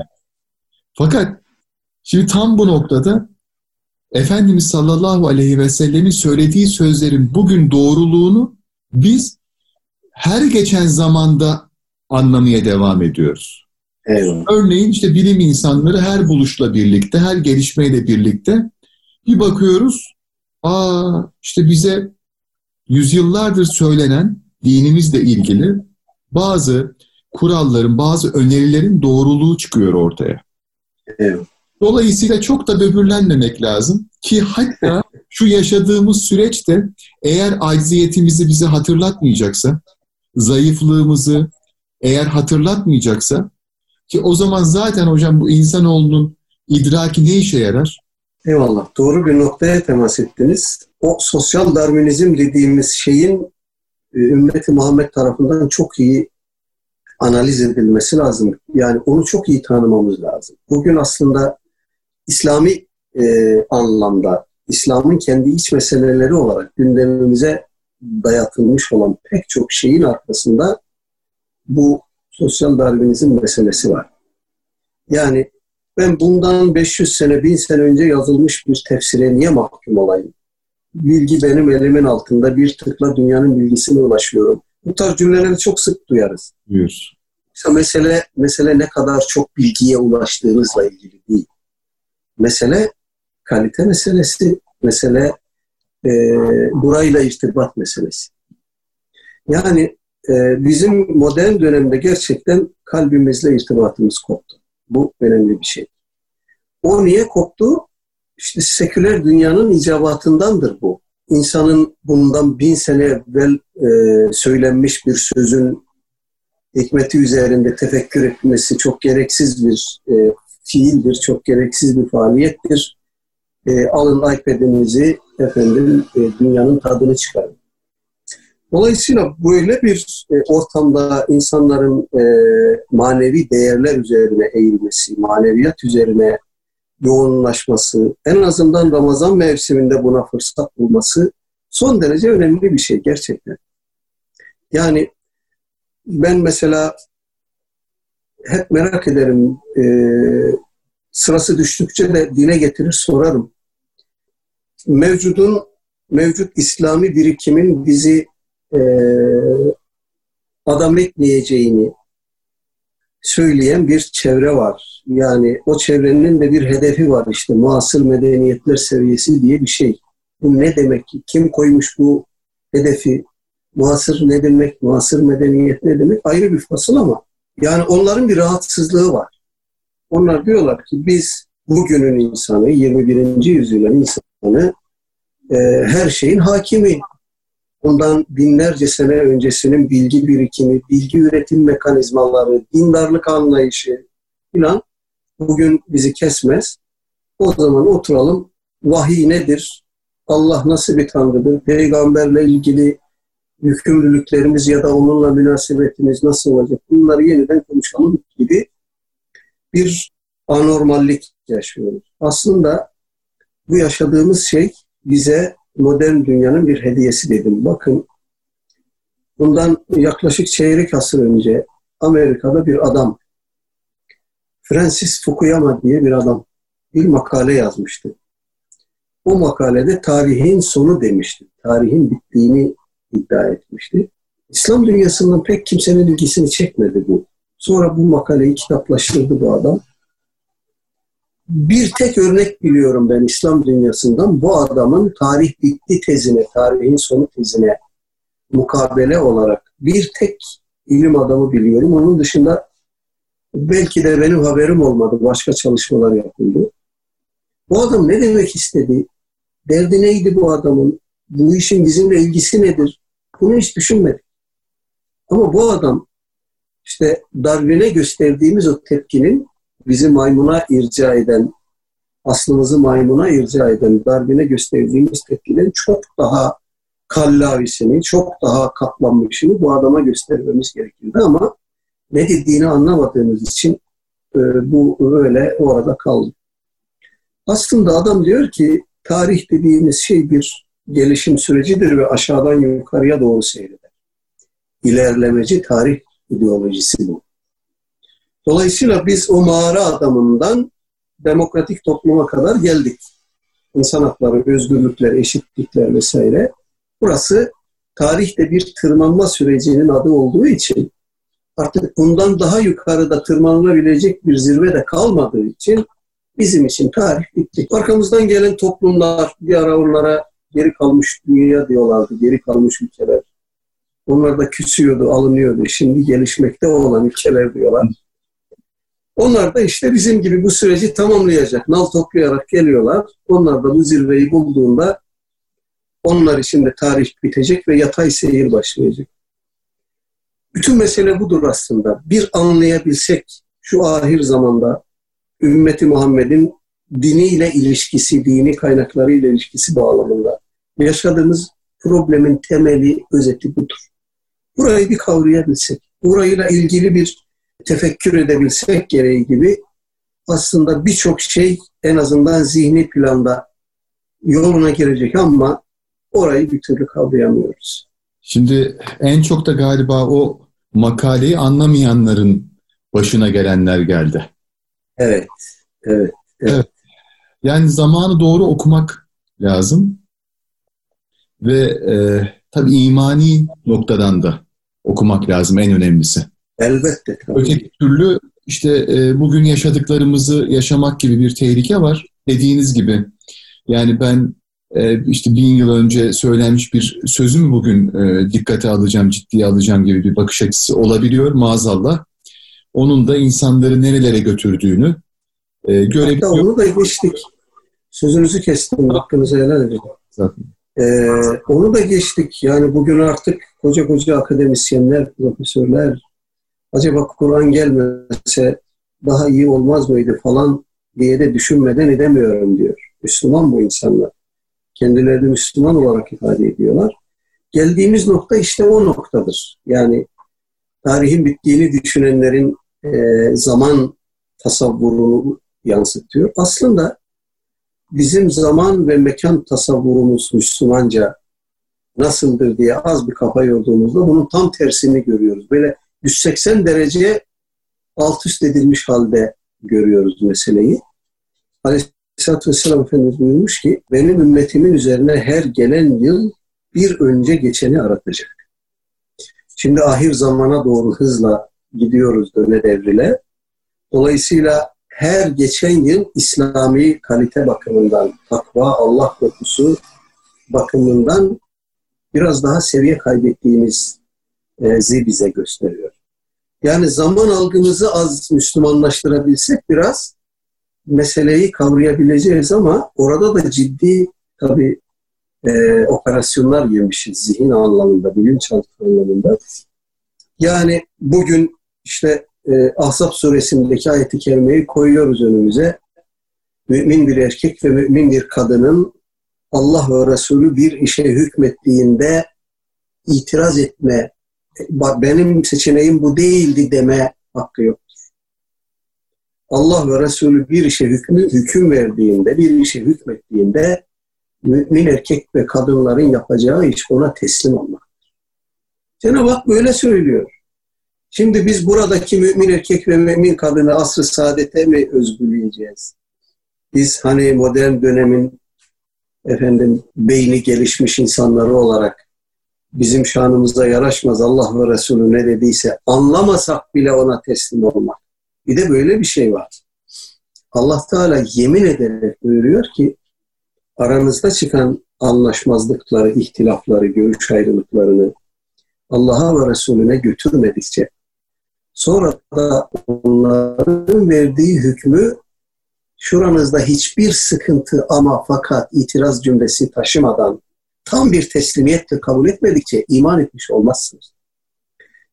Fakat şimdi tam bu noktada Efendimiz sallallahu aleyhi ve sellemin söylediği sözlerin bugün doğruluğunu biz her geçen zamanda anlamaya devam ediyoruz. Eyvallah. Örneğin işte bilim insanları her buluşla birlikte, her gelişmeyle birlikte bir bakıyoruz, aa işte bize yüzyıllardır söylenen dinimizle ilgili bazı kuralların, bazı önerilerin doğruluğu çıkıyor ortaya. Evet. Dolayısıyla çok da böbürlenmemek lazım ki hatta şu yaşadığımız süreçte eğer acziyetimizi bize hatırlatmayacaksa, zayıflığımızı, eğer hatırlatmayacaksa ki o zaman zaten hocam bu insanoğlunun idraki ne işe yarar? Eyvallah. Doğru bir noktaya temas ettiniz. O sosyal darwinizm dediğimiz şeyin e, ümmeti Muhammed tarafından çok iyi analiz edilmesi lazım. Yani onu çok iyi tanımamız lazım. Bugün aslında İslami e, anlamda, İslam'ın kendi iç meseleleri olarak gündemimize dayatılmış olan pek çok şeyin arkasında bu sosyal darwinizm meselesi var. Yani ben bundan 500 sene, 1000 sene önce yazılmış bir tefsire niye mahkum olayım? Bilgi benim elimin altında bir tıkla dünyanın bilgisine ulaşıyorum. Bu tarz cümleleri çok sık duyarız. Duyuyoruz. İşte mesele, mesele ne kadar çok bilgiye ulaştığınızla ilgili değil. Mesele kalite meselesi, mesele e, burayla irtibat meselesi. Yani e, bizim modern dönemde gerçekten kalbimizle irtibatımız koptu. Bu önemli bir şey. O niye koptu? İşte seküler dünyanın icabatındandır bu. İnsanın bundan bin sene evvel e, söylenmiş bir sözün hikmeti üzerinde tefekkür etmesi çok gereksiz bir e, fiildir, çok gereksiz bir faaliyettir. E, alın iPad'inizi efendim e, dünyanın tadını çıkarın. Dolayısıyla böyle bir e, ortamda insanların e, manevi değerler üzerine eğilmesi, maneviyat üzerine yoğunlaşması, en azından Ramazan mevsiminde buna fırsat bulması son derece önemli bir şey gerçekten. Yani ben mesela hep merak ederim, e, sırası düştükçe de dile getirir sorarım. Mevcudun, mevcut İslami birikimin bizi e, adam etmeyeceğini söyleyen bir çevre var. Yani o çevrenin de bir hedefi var işte muasır medeniyetler seviyesi diye bir şey. Bu ne demek ki? Kim koymuş bu hedefi? Muasır ne demek? Muasır medeniyet ne demek? Ayrı bir fasıl ama yani onların bir rahatsızlığı var. Onlar diyorlar ki biz bugünün insanı, 21. yüzyılın insanı e, her şeyin hakimi. Ondan binlerce sene öncesinin bilgi birikimi, bilgi üretim mekanizmaları, dindarlık anlayışı filan bugün bizi kesmez. O zaman oturalım. Vahiy nedir? Allah nasıl bir tanrıdır? Peygamberle ilgili yükümlülüklerimiz ya da onunla münasebetimiz nasıl olacak? Bunları yeniden konuşalım gibi bir anormallik yaşıyoruz. Aslında bu yaşadığımız şey bize modern dünyanın bir hediyesi dedim. Bakın bundan yaklaşık çeyrek asır önce Amerika'da bir adam Francis Fukuyama diye bir adam bir makale yazmıştı. O makalede tarihin sonu demişti. Tarihin bittiğini iddia etmişti. İslam dünyasından pek kimsenin ilgisini çekmedi bu. Sonra bu makaleyi kitaplaştırdı bu adam. Bir tek örnek biliyorum ben İslam dünyasından. Bu adamın tarih bitti tezine, tarihin sonu tezine mukabele olarak bir tek ilim adamı biliyorum. Onun dışında belki de benim haberim olmadı. Başka çalışmalar yapıldı. Bu adam ne demek istedi? Derdi neydi bu adamın? Bu işin bizimle ilgisi nedir? Bunu hiç düşünmedik. Ama bu adam işte Darwin'e gösterdiğimiz o tepkinin bizi maymuna irca eden, aslımızı maymuna irca eden Darwin'e gösterdiğimiz tepkinin çok daha kallavisini, çok daha katlanmışını bu adama göstermemiz gerekirdi ama ne dediğini anlamadığımız için e, bu öyle orada kaldı. Aslında adam diyor ki tarih dediğimiz şey bir gelişim sürecidir ve aşağıdan yukarıya doğru seyreder. İlerlemeci tarih ideolojisi bu. Dolayısıyla biz o mağara adamından demokratik topluma kadar geldik. İnsan hakları, özgürlükler, eşitlikler vesaire. Burası tarihte bir tırmanma sürecinin adı olduğu için artık bundan daha yukarıda tırmanılabilecek bir zirve de kalmadığı için bizim için tarih bitti. Arkamızdan gelen toplumlar bir ara onlara geri kalmış dünya diyorlardı, geri kalmış ülkeler. Onlar da küsüyordu, alınıyordu. Şimdi gelişmekte olan ülkeler diyorlar. Onlar da işte bizim gibi bu süreci tamamlayacak. Nal toplayarak geliyorlar. Onlar da bu zirveyi bulduğunda onlar için de tarih bitecek ve yatay seyir başlayacak. Bütün mesele budur aslında. Bir anlayabilsek şu ahir zamanda ümmeti Muhammed'in diniyle ilişkisi, dini kaynaklarıyla ilişkisi bağlamında yaşadığımız problemin temeli, özeti budur. Burayı bir kavrayabilsek, burayla ilgili bir tefekkür edebilsek gereği gibi aslında birçok şey en azından zihni planda yoluna girecek ama orayı bir türlü kavrayamıyoruz. Şimdi en çok da galiba o makaleyi anlamayanların başına gelenler geldi. Evet, evet, evet. evet. Yani zamanı doğru okumak lazım. Ve e, tabii imani noktadan da okumak lazım en önemlisi. Elbette. Tabii. Öteki türlü işte e, bugün yaşadıklarımızı yaşamak gibi bir tehlike var. Dediğiniz gibi yani ben e, işte bin yıl önce söylenmiş bir sözü mü bugün e, dikkate alacağım, ciddiye alacağım gibi bir bakış açısı olabiliyor maazallah. Onun da insanları nerelere götürdüğünü e, görebiliyor. Hatta onu da geçtik. Sözünüzü kestim, hakkınızı helal edin. Zaten. Ee, onu da geçtik. Yani bugün artık koca koca akademisyenler, profesörler acaba Kur'an gelmese daha iyi olmaz mıydı falan diye de düşünmeden edemiyorum diyor. Müslüman bu insanlar. Kendilerini Müslüman olarak ifade ediyorlar. Geldiğimiz nokta işte o noktadır. Yani tarihin bittiğini düşünenlerin e, zaman tasavvurunu yansıtıyor. Aslında bizim zaman ve mekan tasavvurumuz Müslümanca nasıldır diye az bir kafa yorduğumuzda bunun tam tersini görüyoruz. Böyle 180 derece alt üst edilmiş halde görüyoruz meseleyi. Aleyhisselatü Vesselam Efendimiz buyurmuş ki benim ümmetimin üzerine her gelen yıl bir önce geçeni aratacak. Şimdi ahir zamana doğru hızla gidiyoruz döne devrile. Dolayısıyla her geçen yıl İslami kalite bakımından, takva, Allah korkusu bakımından biraz daha seviye kaybettiğimizi bize gösteriyor. Yani zaman algımızı az Müslümanlaştırabilsek biraz meseleyi kavrayabileceğiz ama orada da ciddi tabi e, operasyonlar yemişiz zihin anlamında, bilinçaltı anlamında. Yani bugün işte e, Ahzab suresindeki ayeti kerimeyi koyuyoruz önümüze. Mümin bir erkek ve mümin bir kadının Allah ve Resulü bir işe hükmettiğinde itiraz etme, benim seçeneğim bu değildi deme hakkı yoktur. Allah ve Resulü bir işe hükmü, hüküm verdiğinde, bir işe hükmettiğinde mümin erkek ve kadınların yapacağı iş ona teslim olmaktır. Cenab-ı Hak böyle söylüyor. Şimdi biz buradaki mümin erkek ve mümin kadını asr-ı saadete mi özgürleyeceğiz? Biz hani modern dönemin efendim beyni gelişmiş insanları olarak bizim şanımıza yaraşmaz Allah ve Resulü ne dediyse anlamasak bile ona teslim olmak. Bir de böyle bir şey var. Allah Teala yemin ederek buyuruyor ki aranızda çıkan anlaşmazlıkları, ihtilafları, görüş ayrılıklarını Allah'a ve Resulüne götürmedikçe Sonra da onların verdiği hükmü şuranızda hiçbir sıkıntı ama fakat itiraz cümlesi taşımadan tam bir teslimiyetle kabul etmedikçe iman etmiş olmazsınız.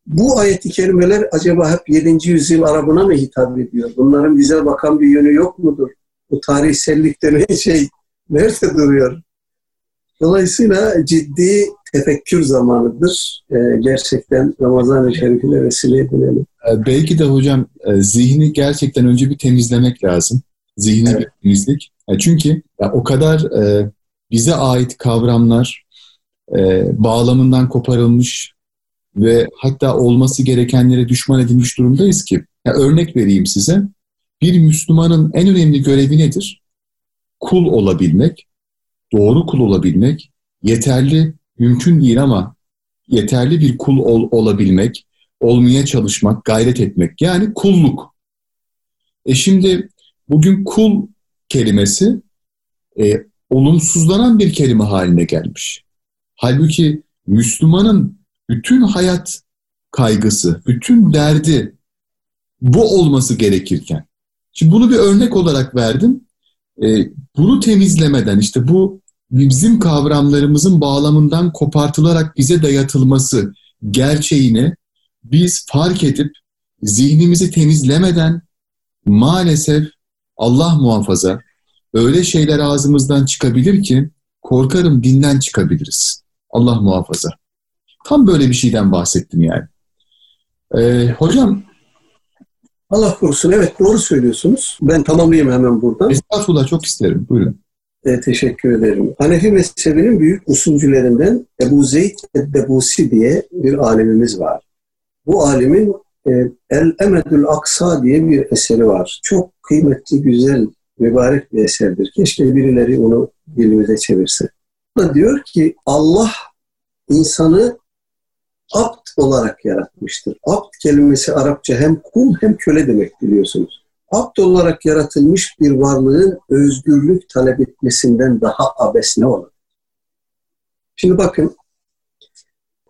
Bu ayeti kerimeler acaba hep 7. yüzyıl Arabına mı hitap ediyor? Bunların bize bakan bir yönü yok mudur? Bu tarihsellik denen şey nerede duruyor? Dolayısıyla ciddi tefekkür zamanıdır. Ee, gerçekten Ramazan-ı Şerif'ine vesile edilelim. Ee, belki de hocam e, zihni gerçekten önce bir temizlemek lazım. Zihni evet. bir temizlik. E, çünkü o kadar e, bize ait kavramlar bağlamından koparılmış ve hatta olması gerekenlere düşman edilmiş durumdayız ki. örnek vereyim size. Bir Müslümanın en önemli görevi nedir? Kul olabilmek, doğru kul olabilmek, yeterli, mümkün değil ama yeterli bir kul ol, olabilmek, olmaya çalışmak, gayret etmek. Yani kulluk. E şimdi bugün kul kelimesi e, olumsuzlanan bir kelime haline gelmiş. Halbuki Müslümanın bütün hayat kaygısı, bütün derdi bu olması gerekirken. Şimdi bunu bir örnek olarak verdim. E, bunu temizlemeden işte bu bizim kavramlarımızın bağlamından kopartılarak bize dayatılması gerçeğini biz fark edip zihnimizi temizlemeden maalesef Allah muhafaza öyle şeyler ağzımızdan çıkabilir ki korkarım dinden çıkabiliriz. Allah muhafaza. Tam böyle bir şeyden bahsettim yani. Ee, hocam Allah korusun. Evet doğru söylüyorsunuz. Ben tamamlayayım hemen buradan. Estağfurullah çok isterim. Buyurun. E, teşekkür ederim. Hanefi mezhebinin büyük usulcülerinden Ebu Zeyd Eddebusi diye bir alimimiz var. Bu alimin e, El Emedül Aksa diye bir eseri var. Çok kıymetli, güzel, mübarek bir eserdir. Keşke birileri onu dilimize çevirse. Da diyor ki Allah insanı abd olarak yaratmıştır. Abd kelimesi Arapça hem kul hem köle demek biliyorsunuz. Abd olarak yaratılmış bir varlığın özgürlük talep etmesinden daha abes ne olur? Şimdi bakın,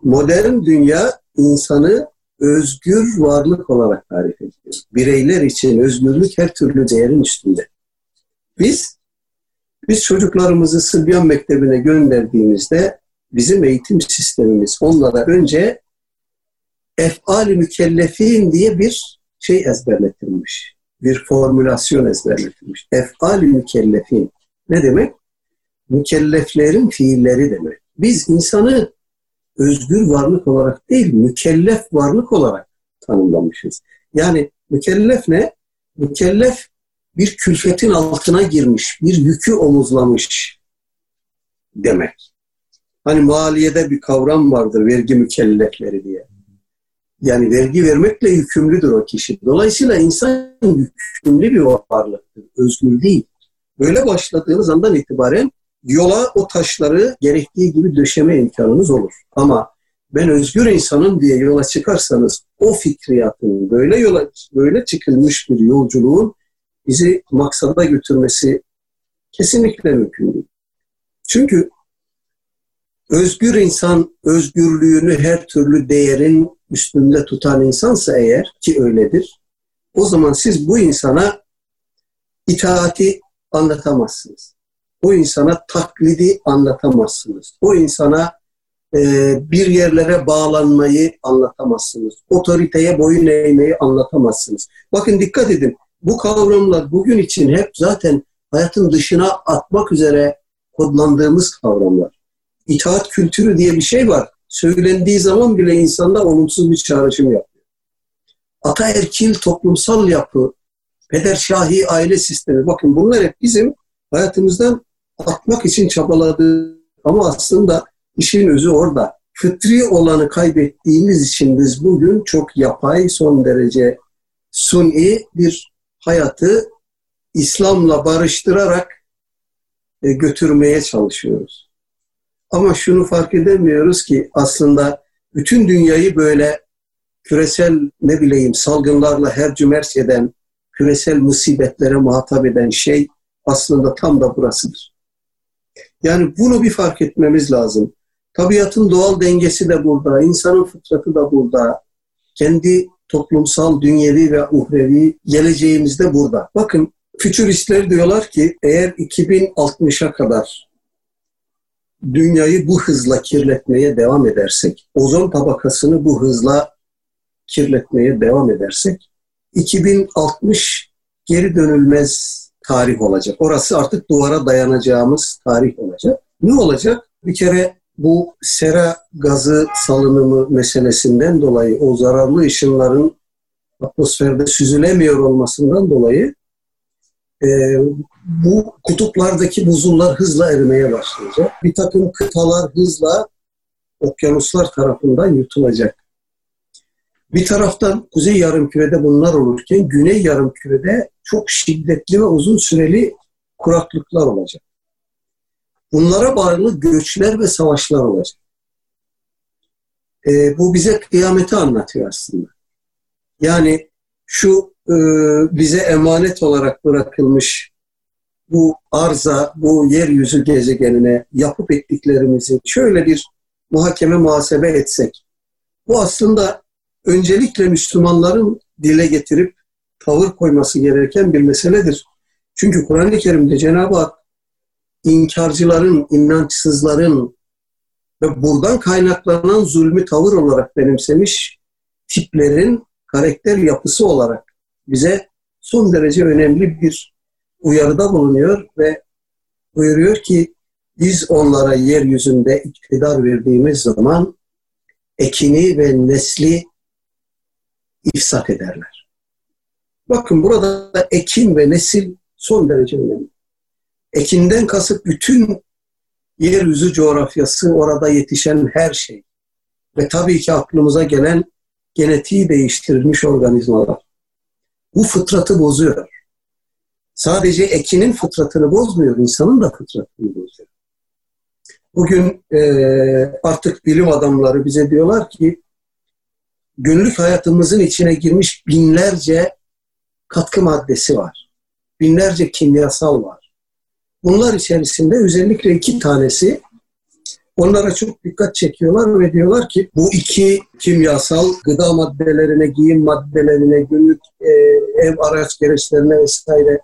modern dünya insanı özgür varlık olarak tarif ediyor. Bireyler için özgürlük her türlü değerin üstünde. Biz biz çocuklarımızı Sıbyan Mektebi'ne gönderdiğimizde bizim eğitim sistemimiz onlara önce efali mükellefin diye bir şey ezberletilmiş. Bir formülasyon ezberletilmiş. Efali mükellefin. Ne demek? Mükelleflerin fiilleri demek. Biz insanı özgür varlık olarak değil, mükellef varlık olarak tanımlamışız. Yani mükellef ne? Mükellef bir külfetin altına girmiş, bir yükü omuzlamış demek. Hani maliyede bir kavram vardır, vergi mükellefleri diye. Yani vergi vermekle yükümlüdür o kişi. Dolayısıyla insan yükümlü bir varlıktır, özgür değil. Böyle başladığınız andan itibaren yola o taşları gerektiği gibi döşeme imkanınız olur. Ama ben özgür insanım diye yola çıkarsanız o fikriyatın böyle yola böyle çıkılmış bir yolculuğun bizi maksada götürmesi kesinlikle mümkün değil. Çünkü özgür insan özgürlüğünü her türlü değerin üstünde tutan insansa eğer ki öyledir, o zaman siz bu insana itaati anlatamazsınız. O insana taklidi anlatamazsınız. O insana e, bir yerlere bağlanmayı anlatamazsınız. Otoriteye boyun eğmeyi anlatamazsınız. Bakın dikkat edin. Bu kavramlar bugün için hep zaten hayatın dışına atmak üzere kodlandığımız kavramlar. İtaat kültürü diye bir şey var. Söylendiği zaman bile insanda olumsuz bir çağrışım yapıyor. Ataerkil toplumsal yapı, pederşahi aile sistemi. Bakın bunlar hep bizim hayatımızdan atmak için çabaladığı ama aslında işin özü orada. Fıtri olanı kaybettiğimiz için biz bugün çok yapay, son derece suni bir hayatı İslam'la barıştırarak e, götürmeye çalışıyoruz. Ama şunu fark edemiyoruz ki aslında bütün dünyayı böyle küresel ne bileyim salgınlarla her cümerç eden, küresel musibetlere muhatap eden şey aslında tam da burasıdır. Yani bunu bir fark etmemiz lazım. Tabiatın doğal dengesi de burada, insanın fıtratı da burada. Kendi toplumsal, dünyevi ve uhrevi geleceğimiz de burada. Bakın fütüristler diyorlar ki eğer 2060'a kadar dünyayı bu hızla kirletmeye devam edersek, ozon tabakasını bu hızla kirletmeye devam edersek 2060 geri dönülmez tarih olacak. Orası artık duvara dayanacağımız tarih olacak. Ne olacak? Bir kere bu sera gazı salınımı meselesinden dolayı o zararlı ışınların atmosferde süzülemiyor olmasından dolayı e, bu kutuplardaki buzullar hızla erimeye başlayacak. Bir takım kıtalar hızla okyanuslar tarafından yutulacak. Bir taraftan kuzey yarımkürede bunlar olurken güney yarımkürede çok şiddetli ve uzun süreli kuraklıklar olacak. Bunlara bağlı göçler ve savaşlar olacak. E, bu bize kıyameti anlatıyor aslında. Yani şu e, bize emanet olarak bırakılmış bu arza, bu yeryüzü gezegenine yapıp ettiklerimizi şöyle bir muhakeme muhasebe etsek, bu aslında öncelikle Müslümanların dile getirip tavır koyması gereken bir meseledir. Çünkü Kur'an-ı Kerim'de Cenab-ı Hak inkarcıların, inançsızların ve buradan kaynaklanan zulmü tavır olarak benimsemiş. tiplerin karakter yapısı olarak bize son derece önemli bir uyarıda bulunuyor ve buyuruyor ki biz onlara yeryüzünde iktidar verdiğimiz zaman ekini ve nesli ifsat ederler. Bakın burada ekin ve nesil son derece önemli. Ekinden kasıt bütün yeryüzü coğrafyası, orada yetişen her şey. Ve tabii ki aklımıza gelen genetiği değiştirilmiş organizmalar. Bu fıtratı bozuyor. Sadece ekinin fıtratını bozmuyor, insanın da fıtratını bozuyor. Bugün e, artık bilim adamları bize diyorlar ki günlük hayatımızın içine girmiş binlerce katkı maddesi var. Binlerce kimyasal var. Bunlar içerisinde özellikle iki tanesi onlara çok dikkat çekiyorlar ve diyorlar ki bu iki kimyasal gıda maddelerine, giyim maddelerine, günlük e, ev araç gereçlerine vesaire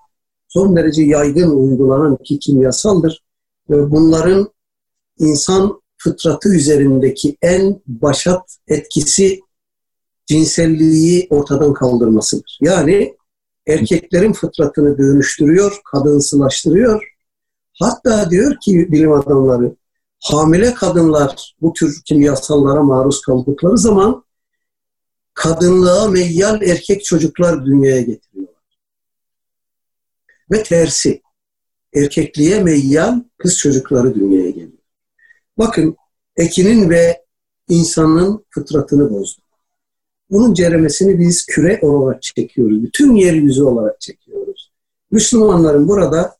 son derece yaygın uygulanan iki kimyasaldır. Ve bunların insan fıtratı üzerindeki en başat etkisi cinselliği ortadan kaldırmasıdır. Yani erkeklerin fıtratını dönüştürüyor, kadınsılaştırıyor. Hatta diyor ki bilim adamları, hamile kadınlar bu tür kimyasallara maruz kaldıkları zaman kadınlığa meyyal erkek çocuklar dünyaya getiriyorlar. Ve tersi, erkekliğe meyyal kız çocukları dünyaya geliyor. Bakın, ekinin ve insanın fıtratını bozdu. Bunun ceremesini biz küre olarak çekiyoruz. Bütün yeryüzü olarak çekiyoruz. Müslümanların burada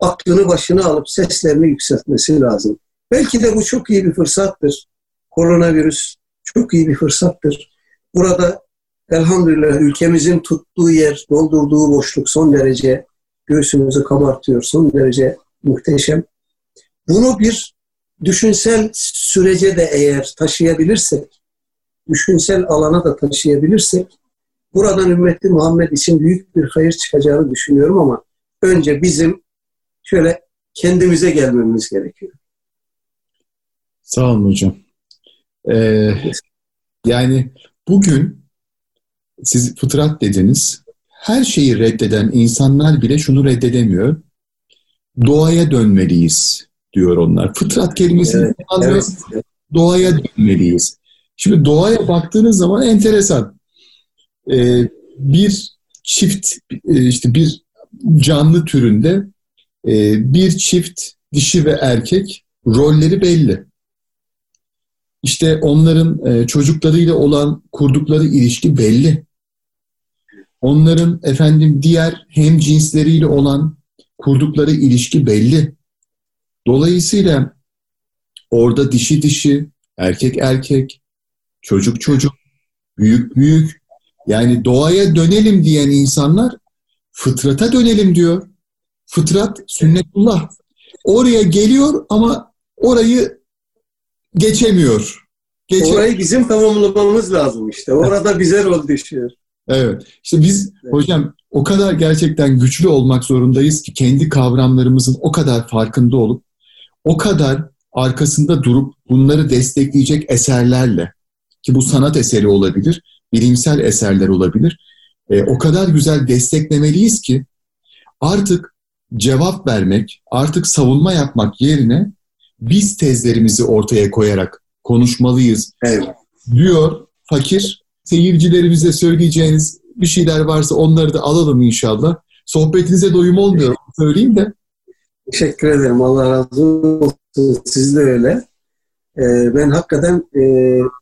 aklını başına alıp seslerini yükseltmesi lazım. Belki de bu çok iyi bir fırsattır. Koronavirüs çok iyi bir fırsattır. Burada elhamdülillah ülkemizin tuttuğu yer, doldurduğu boşluk son derece göğsümüzü kabartıyor, son derece muhteşem. Bunu bir düşünsel sürece de eğer taşıyabilirsek, düşünsel alana da taşıyabilirsek buradan ümmeti Muhammed için büyük bir hayır çıkacağını düşünüyorum ama önce bizim şöyle kendimize gelmemiz gerekiyor. Sağ olun hocam. Ee, yani bugün siz fıtrat dediniz. Her şeyi reddeden insanlar bile şunu reddedemiyor. Doğaya dönmeliyiz diyor onlar. Fıtrat kelimesini evet, evet. doğaya dönmeliyiz. Şimdi doğaya baktığınız zaman enteresan. Ee, bir çift, e, işte bir canlı türünde e, bir çift dişi ve erkek rolleri belli. İşte onların e, çocuklarıyla olan kurdukları ilişki belli. Onların efendim diğer hem cinsleriyle olan kurdukları ilişki belli. Dolayısıyla orada dişi dişi, erkek erkek, çocuk çocuk, büyük büyük. Yani doğaya dönelim diyen insanlar fıtrata dönelim diyor. Fıtrat, sünnetullah. Oraya geliyor ama orayı geçemiyor. Geçe... Orayı bizim tamamlamamız lazım işte. Orada bize rol düşüyor. Evet. İşte biz evet. hocam o kadar gerçekten güçlü olmak zorundayız ki kendi kavramlarımızın o kadar farkında olup o kadar arkasında durup bunları destekleyecek eserlerle ki bu sanat eseri olabilir, bilimsel eserler olabilir. E, o kadar güzel desteklemeliyiz ki artık cevap vermek, artık savunma yapmak yerine biz tezlerimizi ortaya koyarak konuşmalıyız evet. diyor fakir. Seyircilerimize söyleyeceğiniz bir şeyler varsa onları da alalım inşallah. Sohbetinize doyum olmuyor söyleyeyim de. Teşekkür ederim. Allah razı olsun. Siz de öyle. Ee, ben hakikaten e,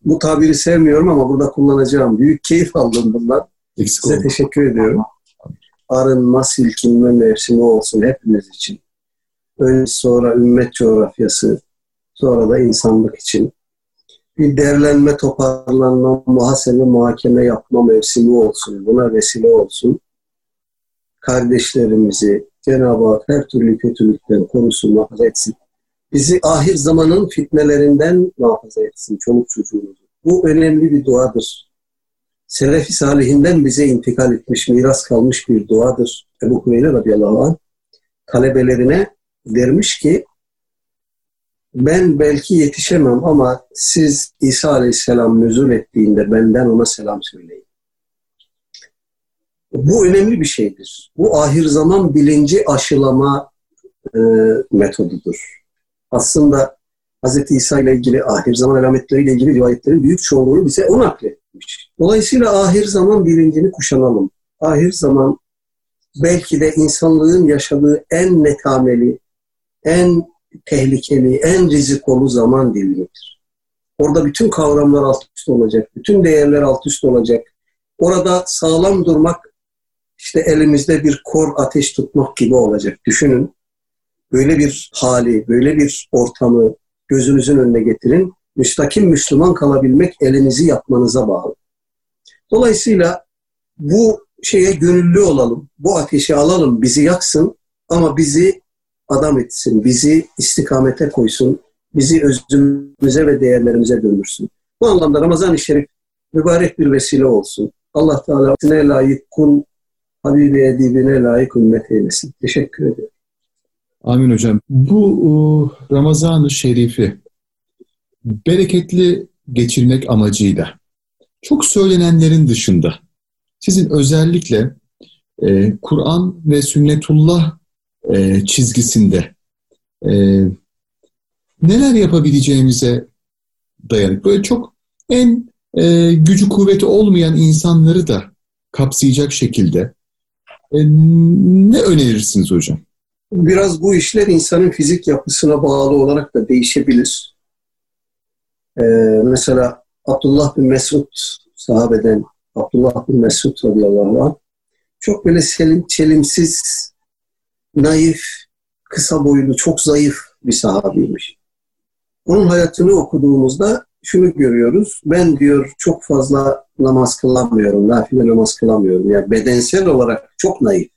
bu tabiri sevmiyorum ama burada kullanacağım. Büyük keyif aldım bundan. Eksik Size oldu. teşekkür ediyorum. Arınma, silkinme mevsimi olsun hepimiz için. Önce sonra ümmet coğrafyası, sonra da insanlık için. Bir derlenme, toparlanma, muhasebe, muhakeme yapma mevsimi olsun. Buna vesile olsun. Kardeşlerimizi Cenab-ı Hak her türlü kötülükten korusun, muhafaza etsin bizi ahir zamanın fitnelerinden muhafaza etsin çoluk çocuğumuzu. Bu önemli bir duadır. Selefi salihinden bize intikal etmiş, miras kalmış bir duadır. Ebu Hureyre radıyallahu anh talebelerine dermiş ki ben belki yetişemem ama siz İsa Aleyhisselam nüzul ettiğinde benden ona selam söyleyin. Bu önemli bir şeydir. Bu ahir zaman bilinci aşılama e, metodudur. Aslında Hz. İsa ile ilgili ahir zaman alametleriyle ilgili rivayetlerin büyük çoğunluğunu bize o nakletmiş. Dolayısıyla ahir zaman bilincini kuşanalım. Ahir zaman belki de insanlığın yaşadığı en netameli, en tehlikeli, en rizikolu zaman dilimidir. Orada bütün kavramlar alt üst olacak, bütün değerler alt üst olacak. Orada sağlam durmak işte elimizde bir kor ateş tutmak gibi olacak. Düşünün. Böyle bir hali, böyle bir ortamı gözünüzün önüne getirin. Müstakim Müslüman kalabilmek elinizi yapmanıza bağlı. Dolayısıyla bu şeye gönüllü olalım. Bu ateşi alalım, bizi yaksın ama bizi adam etsin, bizi istikamete koysun, bizi özümüze ve değerlerimize döndürsün. Bu anlamda Ramazan-ı Şerif mübarek bir vesile olsun. Allah Teala ne layık kul, Habibi edibine layık ümmet eylesin. Teşekkür ederim. Amin hocam. Bu Ramazan-ı Şerif'i bereketli geçirmek amacıyla çok söylenenlerin dışında sizin özellikle e, Kur'an ve sünnetullah e, çizgisinde e, neler yapabileceğimize dayanık. Böyle çok en e, gücü kuvveti olmayan insanları da kapsayacak şekilde e, ne önerirsiniz hocam? Biraz bu işler insanın fizik yapısına bağlı olarak da değişebilir. Ee, mesela Abdullah bin Mesud sahabeden Abdullah bin Mesud radıyallahu anh çok böyle selim, çelimsiz naif, kısa boylu, çok zayıf bir sahabiymiş. Onun hayatını okuduğumuzda şunu görüyoruz. Ben diyor çok fazla namaz kılamıyorum, nafile namaz kılamıyorum. Yani bedensel olarak çok naif.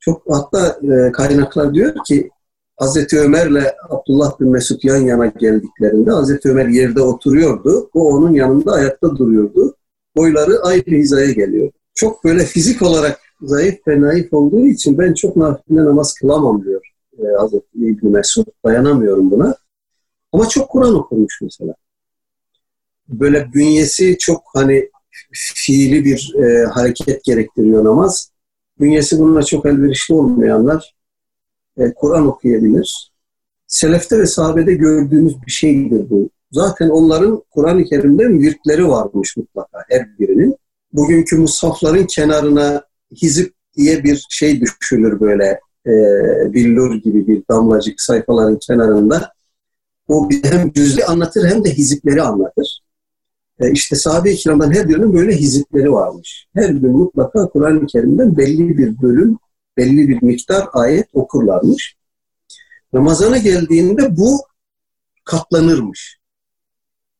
Çok hatta e, kaynaklar diyor ki Hazreti Ömer'le Abdullah bin Mesud yan yana geldiklerinde Hazreti Ömer yerde oturuyordu. O onun yanında ayakta duruyordu. Boyları aynı hizaya geliyor. Çok böyle fizik olarak zayıf ve naif olduğu için ben çok nafile namaz kılamam diyor e, Hazreti İbni Mesud. Dayanamıyorum buna. Ama çok Kur'an okumuş mesela. Böyle bünyesi çok hani fiili bir e, hareket gerektiriyor namaz. Bünyesi bununla çok elverişli olmayanlar e, Kur'an okuyabilir. Selefte ve sahabede gördüğümüz bir şeydir bu. Zaten onların Kur'an-ı Kerim'de virtleri varmış mutlaka her birinin. Bugünkü musafların kenarına hizip diye bir şey düşülür böyle e, billur gibi bir damlacık sayfaların kenarında. O hem cüz'i anlatır hem de hizipleri anlatır. E, işte sahabe-i kiramdan her birinin böyle hizipleri varmış. Her gün mutlaka Kur'an-ı Kerim'den belli bir bölüm, belli bir miktar ayet okurlarmış. Ramazana geldiğinde bu katlanırmış.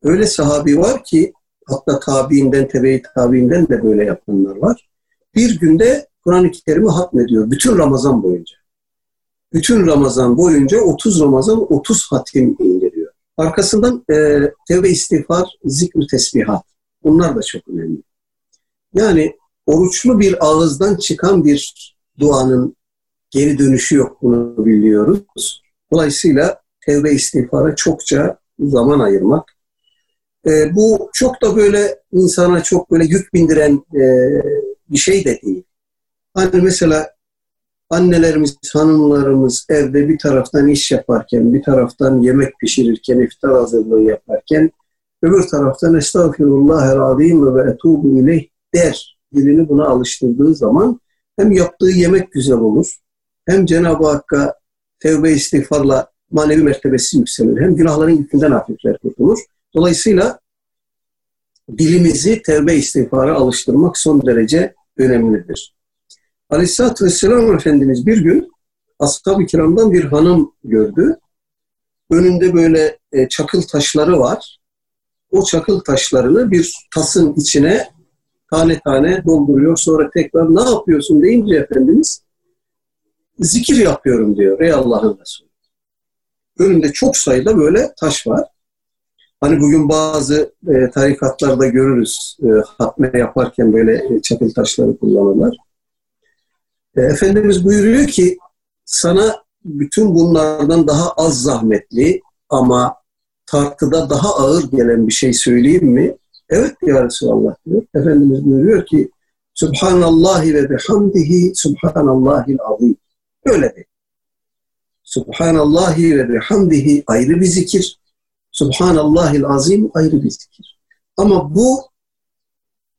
Öyle sahabi var ki hatta tabiinden, tebe-i tabiinden de böyle yapanlar var bir günde Kur'an-ı Kerim'i hatmediyor. Bütün Ramazan boyunca. Bütün Ramazan boyunca 30 Ramazan 30 hatim indiriyor. Arkasından e, tevbe istiğfar, zikr tesbihat. Bunlar da çok önemli. Yani oruçlu bir ağızdan çıkan bir duanın geri dönüşü yok bunu biliyoruz. Dolayısıyla tevbe istiğfara çokça zaman ayırmak. E, bu çok da böyle insana çok böyle yük bindiren e, bir şey de değil. Hani mesela annelerimiz, hanımlarımız evde bir taraftan iş yaparken, bir taraftan yemek pişirirken, iftar hazırlığı yaparken, öbür taraftan estağfirullah razim ve etubu ileyh der. Dilini buna alıştırdığı zaman hem yaptığı yemek güzel olur, hem Cenab-ı Hakk'a tevbe istiğfarla manevi mertebesi yükselir, hem günahların yükünden hafifler kurtulur. Dolayısıyla dilimizi tevbe istiğfara alıştırmak son derece önemlidir. Aleyhisselatü Vesselam Efendimiz bir gün ashab-ı kiramdan bir hanım gördü. Önünde böyle e, çakıl taşları var. O çakıl taşlarını bir tasın içine tane tane dolduruyor. Sonra tekrar ne yapıyorsun deyince Efendimiz zikir yapıyorum diyor. Ey Allah'ın Resulü. Önünde çok sayıda böyle taş var. Hani bugün bazı e, tarikatlarda görürüz e, hatme yaparken böyle e, çakıl taşları kullanırlar. E, Efendimiz buyuruyor ki sana bütün bunlardan daha az zahmetli ama tartıda daha ağır gelen bir şey söyleyeyim mi? Evet ya Resulallah diyor. Efendimiz buyuruyor ki Subhanallahi ve bihamdihi Subhanallahil azim. Öyle de. Subhanallahi ve bihamdihi ayrı bir zikir. Subhanallahil azim ayrı bir zikir. Ama bu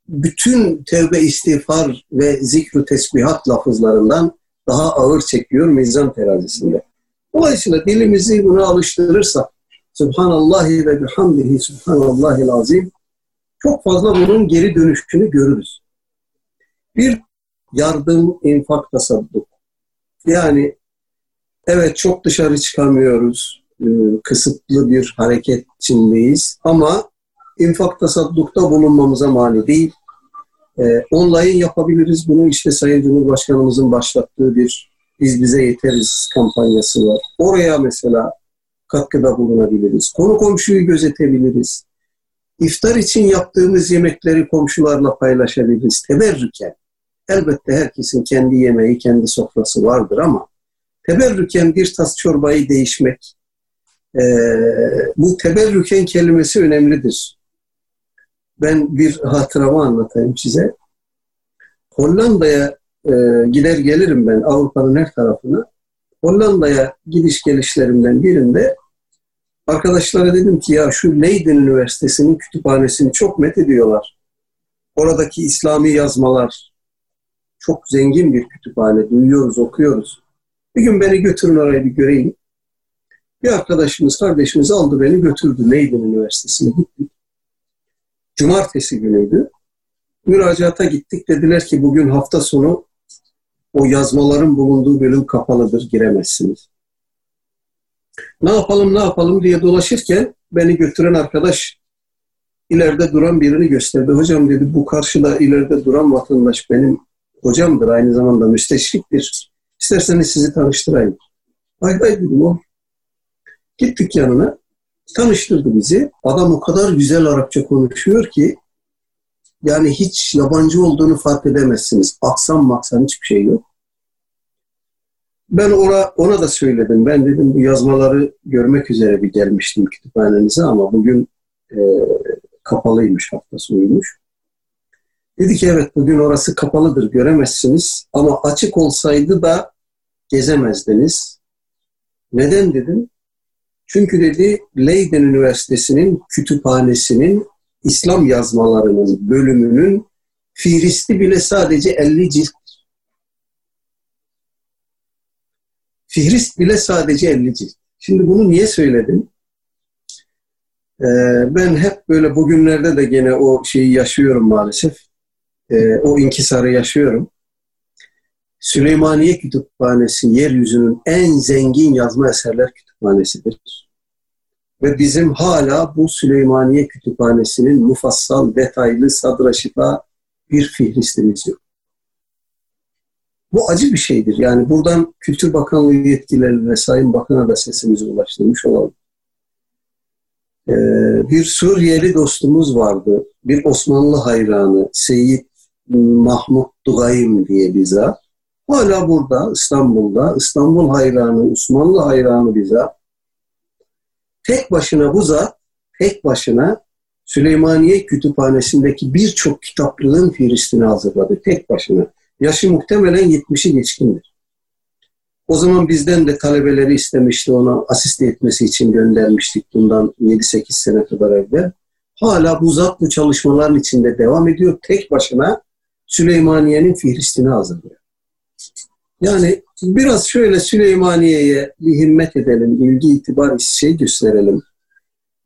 bütün tevbe istiğfar ve zikru tesbihat lafızlarından daha ağır çekiyor mizan terazisinde. Dolayısıyla dilimizi buna alıştırırsak Subhanallahi ve bihamdihi Subhanallahil azim çok fazla bunun geri dönüşünü görürüz. Bir yardım, infak, tasadduk. Yani evet çok dışarı çıkamıyoruz. E, kısıtlı bir hareket içindeyiz ama infak tasaddukta bulunmamıza mani değil. E, online yapabiliriz. Bunu işte Sayın Cumhurbaşkanımızın başlattığı bir biz bize yeteriz kampanyası var. Oraya mesela katkıda bulunabiliriz. Konu komşuyu gözetebiliriz. İftar için yaptığımız yemekleri komşularla paylaşabiliriz. Teberrüken. Elbette herkesin kendi yemeği, kendi sofrası vardır ama teberrüken bir tas çorbayı değişmek, e, bu teberrüken kelimesi önemlidir. Ben bir hatıramı anlatayım size. Hollanda'ya e, gider gelirim ben Avrupa'nın her tarafına. Hollanda'ya gidiş gelişlerimden birinde arkadaşlara dedim ki ya şu Leiden Üniversitesi'nin kütüphanesini çok met ediyorlar. Oradaki İslami yazmalar çok zengin bir kütüphane. Duyuyoruz, okuyoruz. Bir gün beni götürün oraya bir göreyim. Bir arkadaşımız, kardeşimiz aldı beni götürdü Leiden Üniversitesi'ne gittik. Cumartesi günüydü. Müracaata gittik. Dediler ki bugün hafta sonu o yazmaların bulunduğu bölüm kapalıdır, giremezsiniz. Ne yapalım ne yapalım diye dolaşırken beni götüren arkadaş ileride duran birini gösterdi. Hocam dedi bu karşıda ileride duran vatandaş benim hocamdır. Aynı zamanda müsteşriktir. İsterseniz sizi tanıştırayım. Hay hay dedim o. Gittik yanına. Tanıştırdı bizi. Adam o kadar güzel Arapça konuşuyor ki yani hiç yabancı olduğunu fark edemezsiniz. Aksan maksan hiçbir şey yok. Ben ona, ona da söyledim. Ben dedim bu yazmaları görmek üzere bir gelmiştim kütüphanenize ama bugün e, kapalıymış, hafta sonuymuş. Dedi ki evet bugün orası kapalıdır göremezsiniz ama açık olsaydı da gezemezdiniz. Neden dedim? Çünkü dedi Leiden Üniversitesi'nin kütüphanesinin İslam yazmalarının bölümünün fihristi bile sadece 50 cilt. Fihrist bile sadece 50 cilt. Şimdi bunu niye söyledim? Ee, ben hep böyle bugünlerde de gene o şeyi yaşıyorum maalesef. Ee, o inkisarı yaşıyorum. Süleymaniye Kütüphanesi yeryüzünün en zengin yazma eserler kütüphanesidir. Ve bizim hala bu Süleymaniye Kütüphanesi'nin mufassal, detaylı, sadraşıta bir fihristimiz yok. Bu acı bir şeydir. Yani buradan Kültür Bakanlığı yetkililerine, Sayın Bakan'a da sesimizi ulaştırmış olalım. Ee, bir Suriyeli dostumuz vardı. Bir Osmanlı hayranı Seyyid Mahmut Dugayim diye bize. Hala burada İstanbul'da. İstanbul hayranı, Osmanlı hayranı bize. Tek başına bu zat, tek başına Süleymaniye Kütüphanesi'ndeki birçok kitaplığın firistini hazırladı. Tek başına. Yaşı muhtemelen 70'i geçkindir. O zaman bizden de talebeleri istemişti ona asist etmesi için göndermiştik bundan 7-8 sene kadar evvel. Hala bu zat bu çalışmaların içinde devam ediyor. Tek başına Süleymaniye'nin fihristini hazırlıyor. Yani biraz şöyle Süleymaniye'ye bir himmet edelim, ilgi itibar şey gösterelim.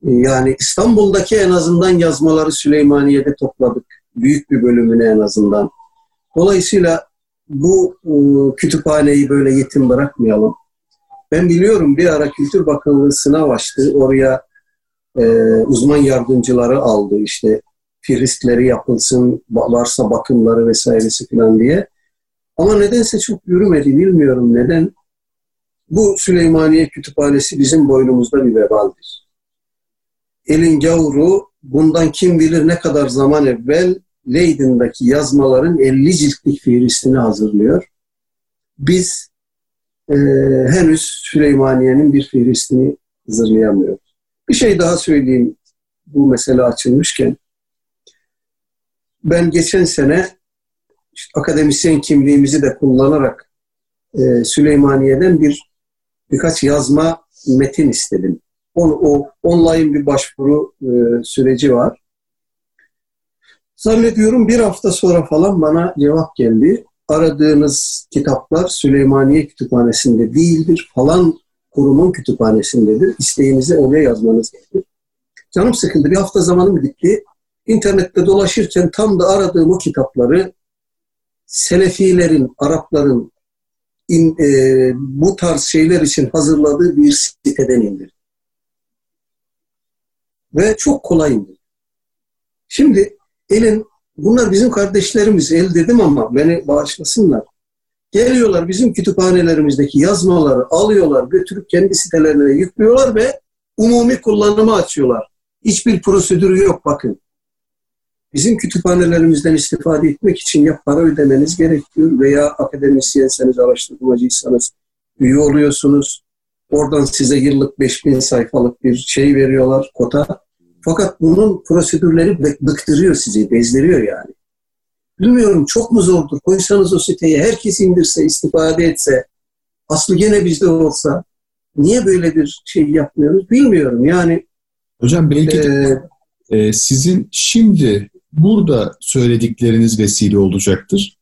Yani İstanbul'daki en azından yazmaları Süleymaniye'de topladık. Büyük bir bölümünü en azından. Dolayısıyla bu e, kütüphaneyi böyle yetim bırakmayalım. Ben biliyorum bir ara Kültür Bakanlığı sınav açtı. Oraya e, uzman yardımcıları aldı. İşte firistleri yapılsın, varsa bakımları vesairesi falan diye. Ama nedense çok yürümedi, bilmiyorum neden. Bu Süleymaniye Kütüphanesi bizim boynumuzda bir vebaldir. Elin gavuru bundan kim bilir ne kadar zaman evvel Leiden'daki yazmaların 50 ciltlik fihristini hazırlıyor. Biz e, henüz Süleymaniye'nin bir fihristini hazırlayamıyoruz. Bir şey daha söyleyeyim bu mesele açılmışken. Ben geçen sene işte akademisyen kimliğimizi de kullanarak e, Süleymaniye'den bir birkaç yazma metin istedim. O, o online bir başvuru e, süreci var. Zannediyorum bir hafta sonra falan bana cevap geldi. Aradığınız kitaplar Süleymaniye Kütüphanesi'nde değildir. Falan kurumun kütüphanesindedir. İsteğinizi oraya yazmanız gerekir. Canım sıkıldı. Bir hafta zamanım gitti. İnternette dolaşırken tam da aradığım o kitapları Selefilerin, Arapların in, e, bu tarz şeyler için hazırladığı bir siteden indirdim. Ve çok kolay indirdim. Şimdi elin, bunlar bizim kardeşlerimiz, el dedim ama beni bağışlasınlar. Geliyorlar bizim kütüphanelerimizdeki yazmaları alıyorlar, götürüp kendi sitelerine yüklüyorlar ve umumi kullanıma açıyorlar. Hiçbir prosedürü yok bakın. Bizim kütüphanelerimizden istifade etmek için ya para ödemeniz gerekiyor veya akademisyenseniz, araştırmacıysanız üye oluyorsunuz. Oradan size yıllık 5000 sayfalık bir şey veriyorlar, kota. Fakat bunun prosedürleri bıktırıyor sizi, bezdiriyor yani. Bilmiyorum çok mu zordur? Koysanız o siteye herkes indirse, istifade etse, aslı gene bizde olsa niye böyle bir şey yapmıyoruz bilmiyorum. Yani Hocam belki de e, e, sizin şimdi burada söyledikleriniz vesile olacaktır.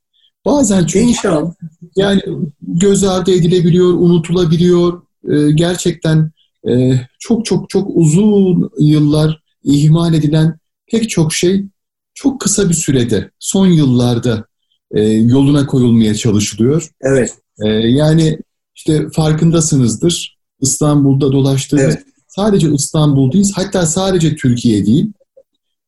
Bazen çünkü İnşallah. yani göz ardı edilebiliyor, unutulabiliyor. E, gerçekten e, çok çok çok uzun yıllar ihmal edilen pek çok şey çok kısa bir sürede, son yıllarda e, yoluna koyulmaya çalışılıyor. Evet. E, yani işte farkındasınızdır. İstanbul'da dolaştığımız evet. sadece İstanbul'dayız. Hatta sadece Türkiye değil.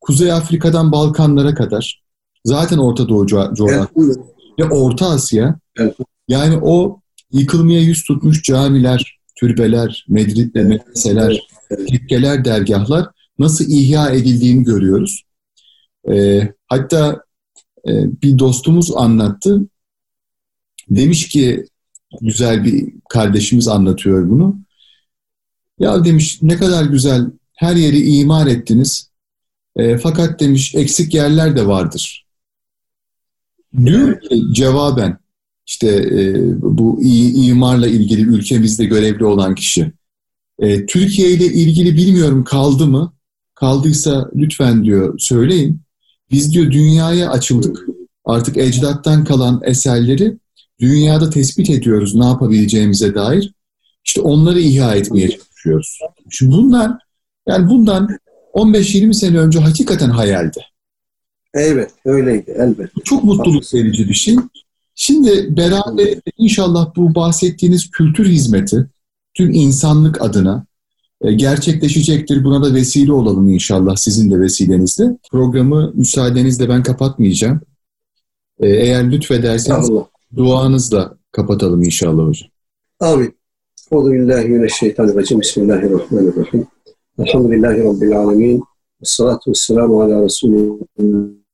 Kuzey Afrika'dan Balkanlara kadar. Zaten Orta Doğu coğrafyası. Evet. Ve Orta Asya. Evet. Yani o yıkılmaya yüz tutmuş camiler, türbeler, medreseler, evet. tekkeler, dergahlar nasıl ihya edildiğini görüyoruz. E, hatta e, bir dostumuz anlattı. Demiş ki güzel bir kardeşimiz anlatıyor bunu. Ya demiş ne kadar güzel her yeri imar ettiniz. E, fakat demiş eksik yerler de vardır. Diyor ki cevaben işte e, bu imarla ilgili ülkemizde görevli olan kişi. E, Türkiye ile ilgili bilmiyorum kaldı mı? Kaldıysa lütfen diyor söyleyin. Biz diyor dünyaya açıldık. Artık ecdattan kalan eserleri dünyada tespit ediyoruz ne yapabileceğimize dair. İşte onları ihya etmeye çalışıyoruz. Şimdi bunlar yani bundan 15-20 sene önce hakikaten hayaldi. Evet, öyleydi elbette. Çok mutluluk verici bir şey. Şimdi beraber inşallah bu bahsettiğiniz kültür hizmeti tüm insanlık adına gerçekleşecektir. Buna da vesile olalım inşallah sizin de vesilenizle. Programı müsaadenizle ben kapatmayacağım. E, eğer lütfederseniz Allah. duanızla kapatalım inşallah hocam. Amin. Euzu billahi mineşşeytanirracim. Bismillahirrahmanirrahim. Elhamdülillahi rabbil alamin. Essalatu vesselamu ala Resulina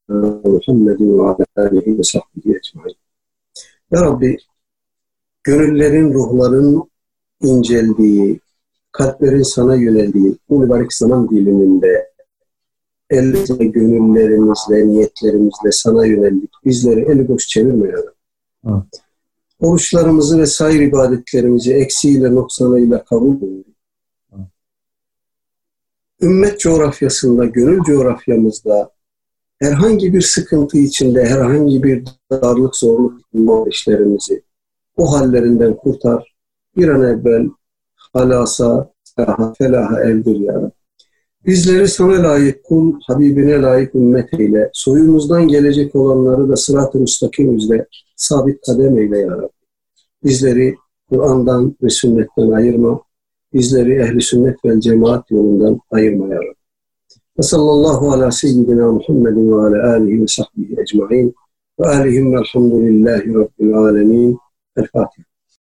Muhammedin ve ala alihi ve sahbihi ecmaîn. Ya Rabbi, gönüllerin, ruhların inceldiği, kalplerin sana yöneldiği bu mübarek zaman diliminde elimizle, gönüllerimizle, niyetlerimizle sana yöneldik. Bizleri eli boş çevirme ya evet. Oruçlarımızı ve sair ibadetlerimizi eksiğiyle, noksanıyla kabul eyle. Ümmet coğrafyasında, gönül coğrafyamızda herhangi bir sıkıntı içinde, herhangi bir darlık, zorluk işlerimizi o hallerinden kurtar. Bir an evvel halasa, felaha, felaha erdir Bizleri sana layık kul, Habibine layık ümmet eyle. Soyumuzdan gelecek olanları da sırat-ı müstakim üzere sabit kadem eyle ya Rabbi. Bizleri Kur'an'dan ve sünnetten ayırma. Bizleri ehli sünnet ve cemaat yolundan ayırma ya Rabbi. Ve sallallahu ala seyyidina Muhammedin ve ala alihi ve sahbihi ecma'in ve alihim velhamdülillahi rabbil alemin. El Fatiha.